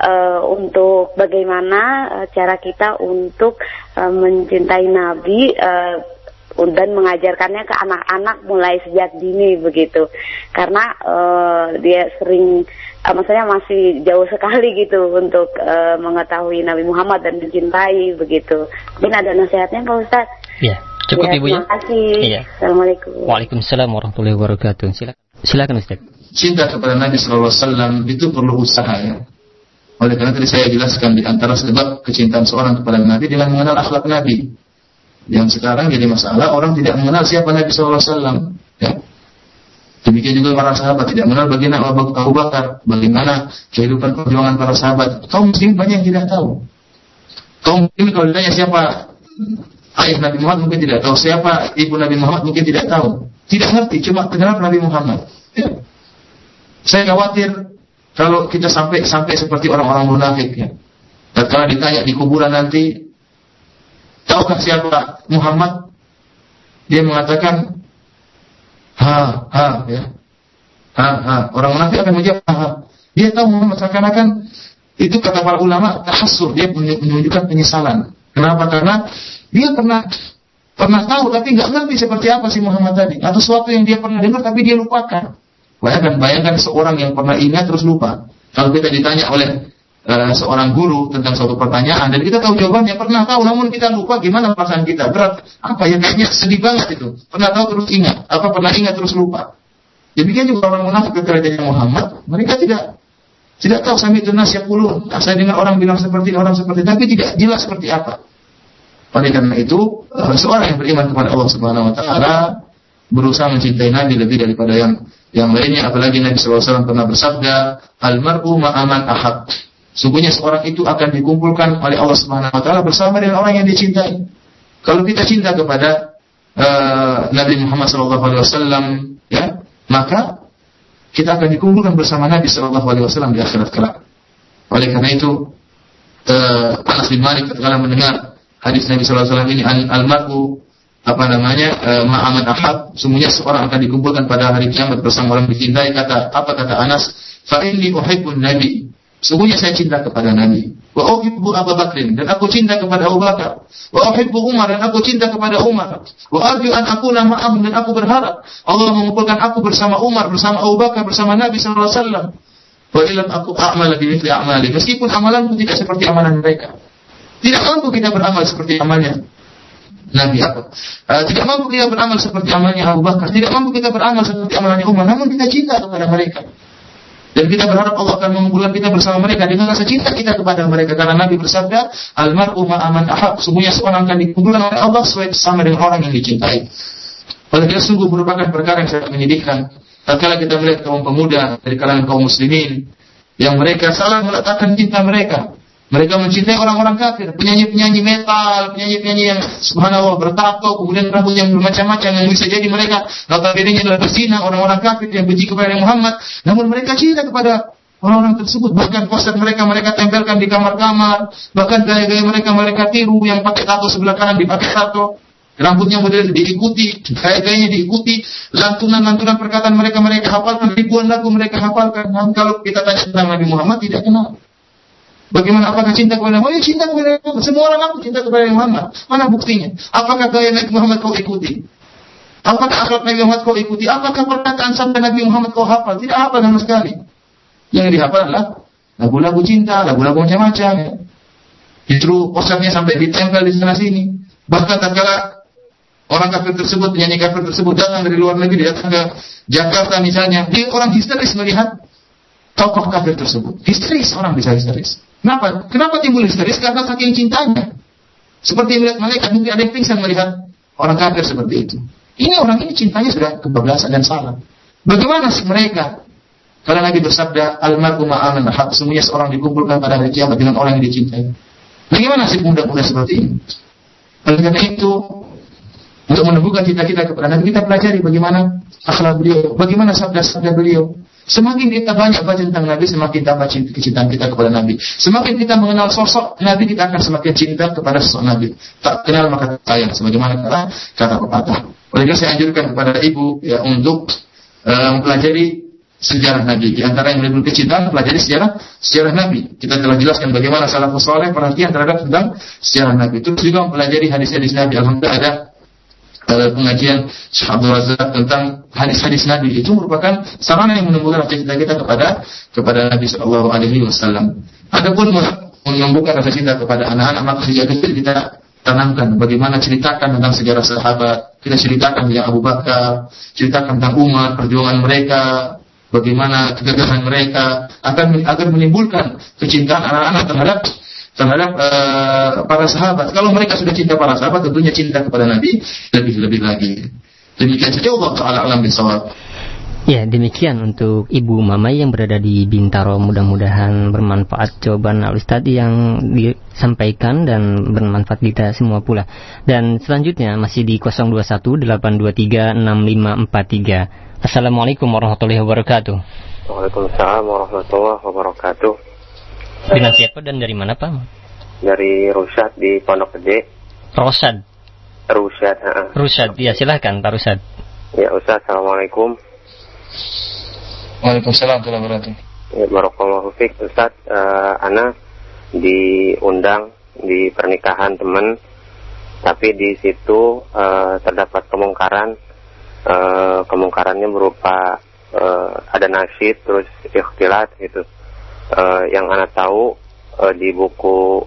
uh, untuk bagaimana uh, cara kita untuk uh, mencintai Nabi uh, dan mengajarkannya ke anak-anak mulai sejak dini begitu. Karena uh, dia sering uh, maksudnya masih jauh sekali gitu untuk uh, mengetahui Nabi Muhammad dan mencintai begitu. Mungkin ada nasihatnya Pak Ustaz ya cukup ya, ibu ya terima kasih iya. Assalamualaikum Waalaikumsalam warahmatullahi wabarakatuh silakan silakan Ustaz cinta kepada Nabi Sallallahu Alaihi Wasallam itu perlu usaha ya oleh karena tadi saya jelaskan di antara sebab kecintaan seorang kepada Nabi dengan mengenal akhlak Nabi. Yang sekarang jadi masalah orang tidak mengenal siapa Nabi SAW. Ya. Demikian juga para sahabat tidak mengenal bagaimana Abu Bakar, bagaimana kehidupan perjuangan para sahabat. Kaum muslim banyak yang tidak tahu. Kaum muslim kalau ditanya siapa ayah Nabi Muhammad mungkin tidak tahu, siapa ibu Nabi Muhammad mungkin tidak tahu. Tidak ngerti, cuma kenal Nabi Muhammad. Ya. Saya khawatir kalau kita sampai sampai seperti orang-orang munafik ya. Dan kalau ditanya di kuburan nanti, Tahukah siapa Muhammad? Dia mengatakan ha ha ya. Ha ha. Orang munafik akan menjawab ha. ha. Dia tahu Muhammad seakan-akan itu kata para ulama tahassur, dia menunjukkan penyesalan. Kenapa? Karena dia pernah pernah tahu tapi nggak ngerti seperti apa sih Muhammad tadi atau sesuatu yang dia pernah dengar tapi dia lupakan. Bayangkan, bayangkan seorang yang pernah ingat terus lupa. Kalau kita ditanya oleh uh, seorang guru tentang suatu pertanyaan dan kita tahu jawabannya, pernah tahu namun kita lupa gimana perasaan kita. Berat apa ya kayaknya sedih banget itu. Pernah tahu terus ingat, apa pernah ingat terus lupa. Demikian juga orang munafik ketika Muhammad, mereka tidak tidak tahu sami itu puluh. Saya dengar orang bilang seperti orang seperti tapi tidak jelas seperti apa. Oleh karena itu, seorang yang beriman kepada Allah Subhanahu wa taala berusaha mencintai Nabi lebih daripada yang yang lainnya. Apalagi Nabi SAW pernah bersabda al-mar'u ma'aman ahad. Sungguhnya seorang itu akan dikumpulkan oleh Allah Subhanahu wa taala bersama dengan orang yang dicintai. Kalau kita cinta kepada uh, Nabi Muhammad SAW ya maka kita akan dikumpulkan bersama Nabi SAW di akhirat kelak. Oleh karena itu uh, Anas bin Malik ketika mendengar hadis Nabi SAW ini al-mar'u apa namanya e, ma'aman ahad semuanya seorang akan dikumpulkan pada hari kiamat bersama orang dicintai kata apa kata Anas fa inni uhibbun nabi sungguhnya saya cinta kepada nabi. Wa uhibbu Abu Bakrin dan aku cinta kepada Abu Bakar. Wa uhibbu Umar dan aku cinta kepada Umar. Wa arju an nama ma'ahum dan aku berharap Allah mengumpulkan aku bersama Umar bersama Abu Bakar bersama Nabi sallallahu alaihi wasallam. Wa ilam aku amal bi mithli a'mali meskipun amalanku tidak seperti amalan mereka tidak mampu kita beramal seperti amalnya Nabi apa? Uh, tidak mampu kita beramal seperti amalnya Abu Bakar, tidak mampu kita beramal seperti amalnya Umar, namun kita cinta kepada mereka. Dan kita berharap Allah akan mengumpulkan kita bersama mereka dengan rasa cinta kita kepada mereka. Karena Nabi bersabda, Almar'u ma'aman ahab. Semuanya seorang akan dikumpulkan oleh Allah sesuai sama dengan orang yang dicintai. Oleh karena sungguh merupakan perkara yang sangat menyedihkan. Tatkala kita melihat kaum pemuda dari kalangan kaum muslimin yang mereka salah meletakkan cinta mereka mereka mencintai orang-orang kafir, penyanyi-penyanyi metal, penyanyi-penyanyi yang subhanallah bertato, kemudian rambut yang bermacam-macam yang bisa jadi mereka. Notabene adalah berzina orang-orang kafir yang benci kepada Muhammad, namun mereka cinta kepada orang-orang tersebut. Bahkan poster mereka mereka tempelkan di kamar-kamar. Bahkan gaya-gaya mereka mereka tiru yang pakai tato sebelah kanan dipakai tato. Rambutnya model diikuti gaya-gayanya diikuti. Lantunan-lantunan perkataan mereka mereka hafalkan ribuan lagu mereka hafalkan. Namun kalau kita tanya tentang Nabi Muhammad tidak kenal Bagaimana apakah cinta kepada Muhammad? Ya cinta kepada Muhammad. Semua orang aku cinta kepada Muhammad. Mana buktinya? Apakah gaya Nabi Muhammad kau ikuti? Apakah akhlak Nabi Muhammad kau ikuti? Apakah perkataan sampai Nabi Muhammad kau hafal? Tidak hafal sama sekali. Yang dihafal adalah lagu-lagu cinta, lagu-lagu macam-macam. Ya. Justru posternya sampai ditempel di sana sini. Bahkan tatkala orang kafir tersebut, penyanyi kafir tersebut datang dari luar negeri, datang ke Jakarta misalnya, dia orang histeris melihat tokoh kafir tersebut. Histeris, orang bisa histeris. Kenapa? Kenapa timbul histeris? Karena saking cintanya. Seperti melihat malaikat, mungkin ada yang pingsan melihat orang kafir seperti itu. Ini orang ini cintanya sudah kebablasan dan salah. Bagaimana sih mereka? Karena Nabi bersabda, Almarhum ma'aman hak semuanya seorang dikumpulkan pada hari kiamat dengan orang yang dicintai. Bagaimana sih muda-muda seperti ini? Oleh karena itu, untuk menumbuhkan cita-cita kepada Nabi, kita pelajari bagaimana akhlak beliau, bagaimana sabda-sabda beliau, Semakin kita banyak baca tentang Nabi, semakin tambah cinta, kecintaan kita kepada Nabi. Semakin kita mengenal sosok Nabi, kita akan semakin cinta kepada sosok Nabi. Tak kenal maka sayang, sebagaimana kata kata pepatah. Oleh karena saya anjurkan kepada ibu ya untuk uh, mempelajari sejarah Nabi. Di antara yang lebih kecintaan, pelajari sejarah sejarah Nabi. Kita telah jelaskan bagaimana salafus soleh perhatian terhadap tentang sejarah Nabi. Terus juga mempelajari hadis-hadis Nabi. Alhamdulillah ada pengajian Syekh Abdul Razak tentang hadis-hadis Nabi itu merupakan sarana yang menumbuhkan rasa cinta kita kepada kepada Nabi Shallallahu Alaihi Wasallam. Adapun menumbuhkan rasa cinta kepada anak-anak maka sejak kecil kita tanamkan bagaimana ceritakan tentang sejarah sahabat, kita ceritakan tentang Abu Bakar, ceritakan tentang Umar, perjuangan mereka, bagaimana kegagalan mereka akan agar menimbulkan kecintaan anak-anak terhadap terhadap uh, para sahabat. Kalau mereka sudah cinta para sahabat, tentunya cinta kepada Nabi lebih-lebih lagi. Demikian saja Allah Taala alam bisawab. Ya, demikian untuk Ibu Mama yang berada di Bintaro. Mudah-mudahan bermanfaat jawaban Al Ustadz yang disampaikan dan bermanfaat kita semua pula. Dan selanjutnya masih di 0218236543. Assalamualaikum warahmatullahi wabarakatuh. Waalaikumsalam warahmatullahi wabarakatuh. Dengan siapa dan dari mana Pak? Dari Rusyad di Pondok Gede. Rosad. Rusyad. ha. Rusad. Ya, silahkan Pak Rusad. Ya Ustaz, Assalamualaikum. Waalaikumsalam warahmatullahi wabarakatuh. Ya, Barakallahu fiik Ustaz. Eh, Ana diundang di pernikahan teman, tapi di situ eh, terdapat kemungkaran. Eh, kemungkarannya berupa eh, ada nasyid, terus ikhtilat gitu. Eh, yang Ana tahu eh, di buku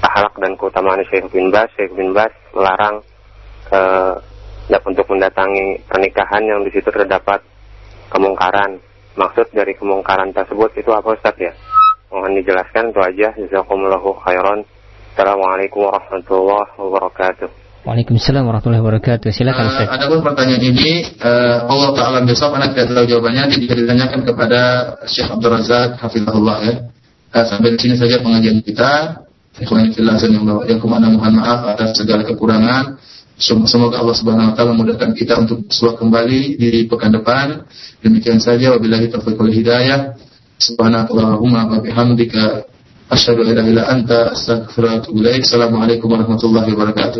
Ahlak dan Keutamaan Syekh bin Bas, Syekh bin Bas melarang dan untuk mendatangi pernikahan yang di situ terdapat kemungkaran. Maksud dari kemungkaran tersebut itu apa Ustaz ya? Mohon dijelaskan itu aja. Jazakumullahu khairan. Assalamualaikum warahmatullahi wabarakatuh. Waalaikumsalam warahmatullahi wabarakatuh. Silakan Uh, Ustaz. adapun pertanyaan ini uh, Allah Taala besok anak tidak tahu jawabannya jika ditanyakan kepada Syekh Abdul Razak Hafizahullah ya. Uh, sampai di sini saja pengajian kita. Ikhwan fillah yang ke mana mohon maaf atas segala kekurangan. Sem- Semoga Allah Subhanahu wa taala memudahkan kita untuk bersuah kembali di pekan depan. Demikian saja wabillahi taufiq wal hidayah. Subhanakallahumma wa bihamdika asyhadu an la ilaha illa anta astaghfiruka wa atubu ilaik. Assalamualaikum warahmatullahi wabarakatuh.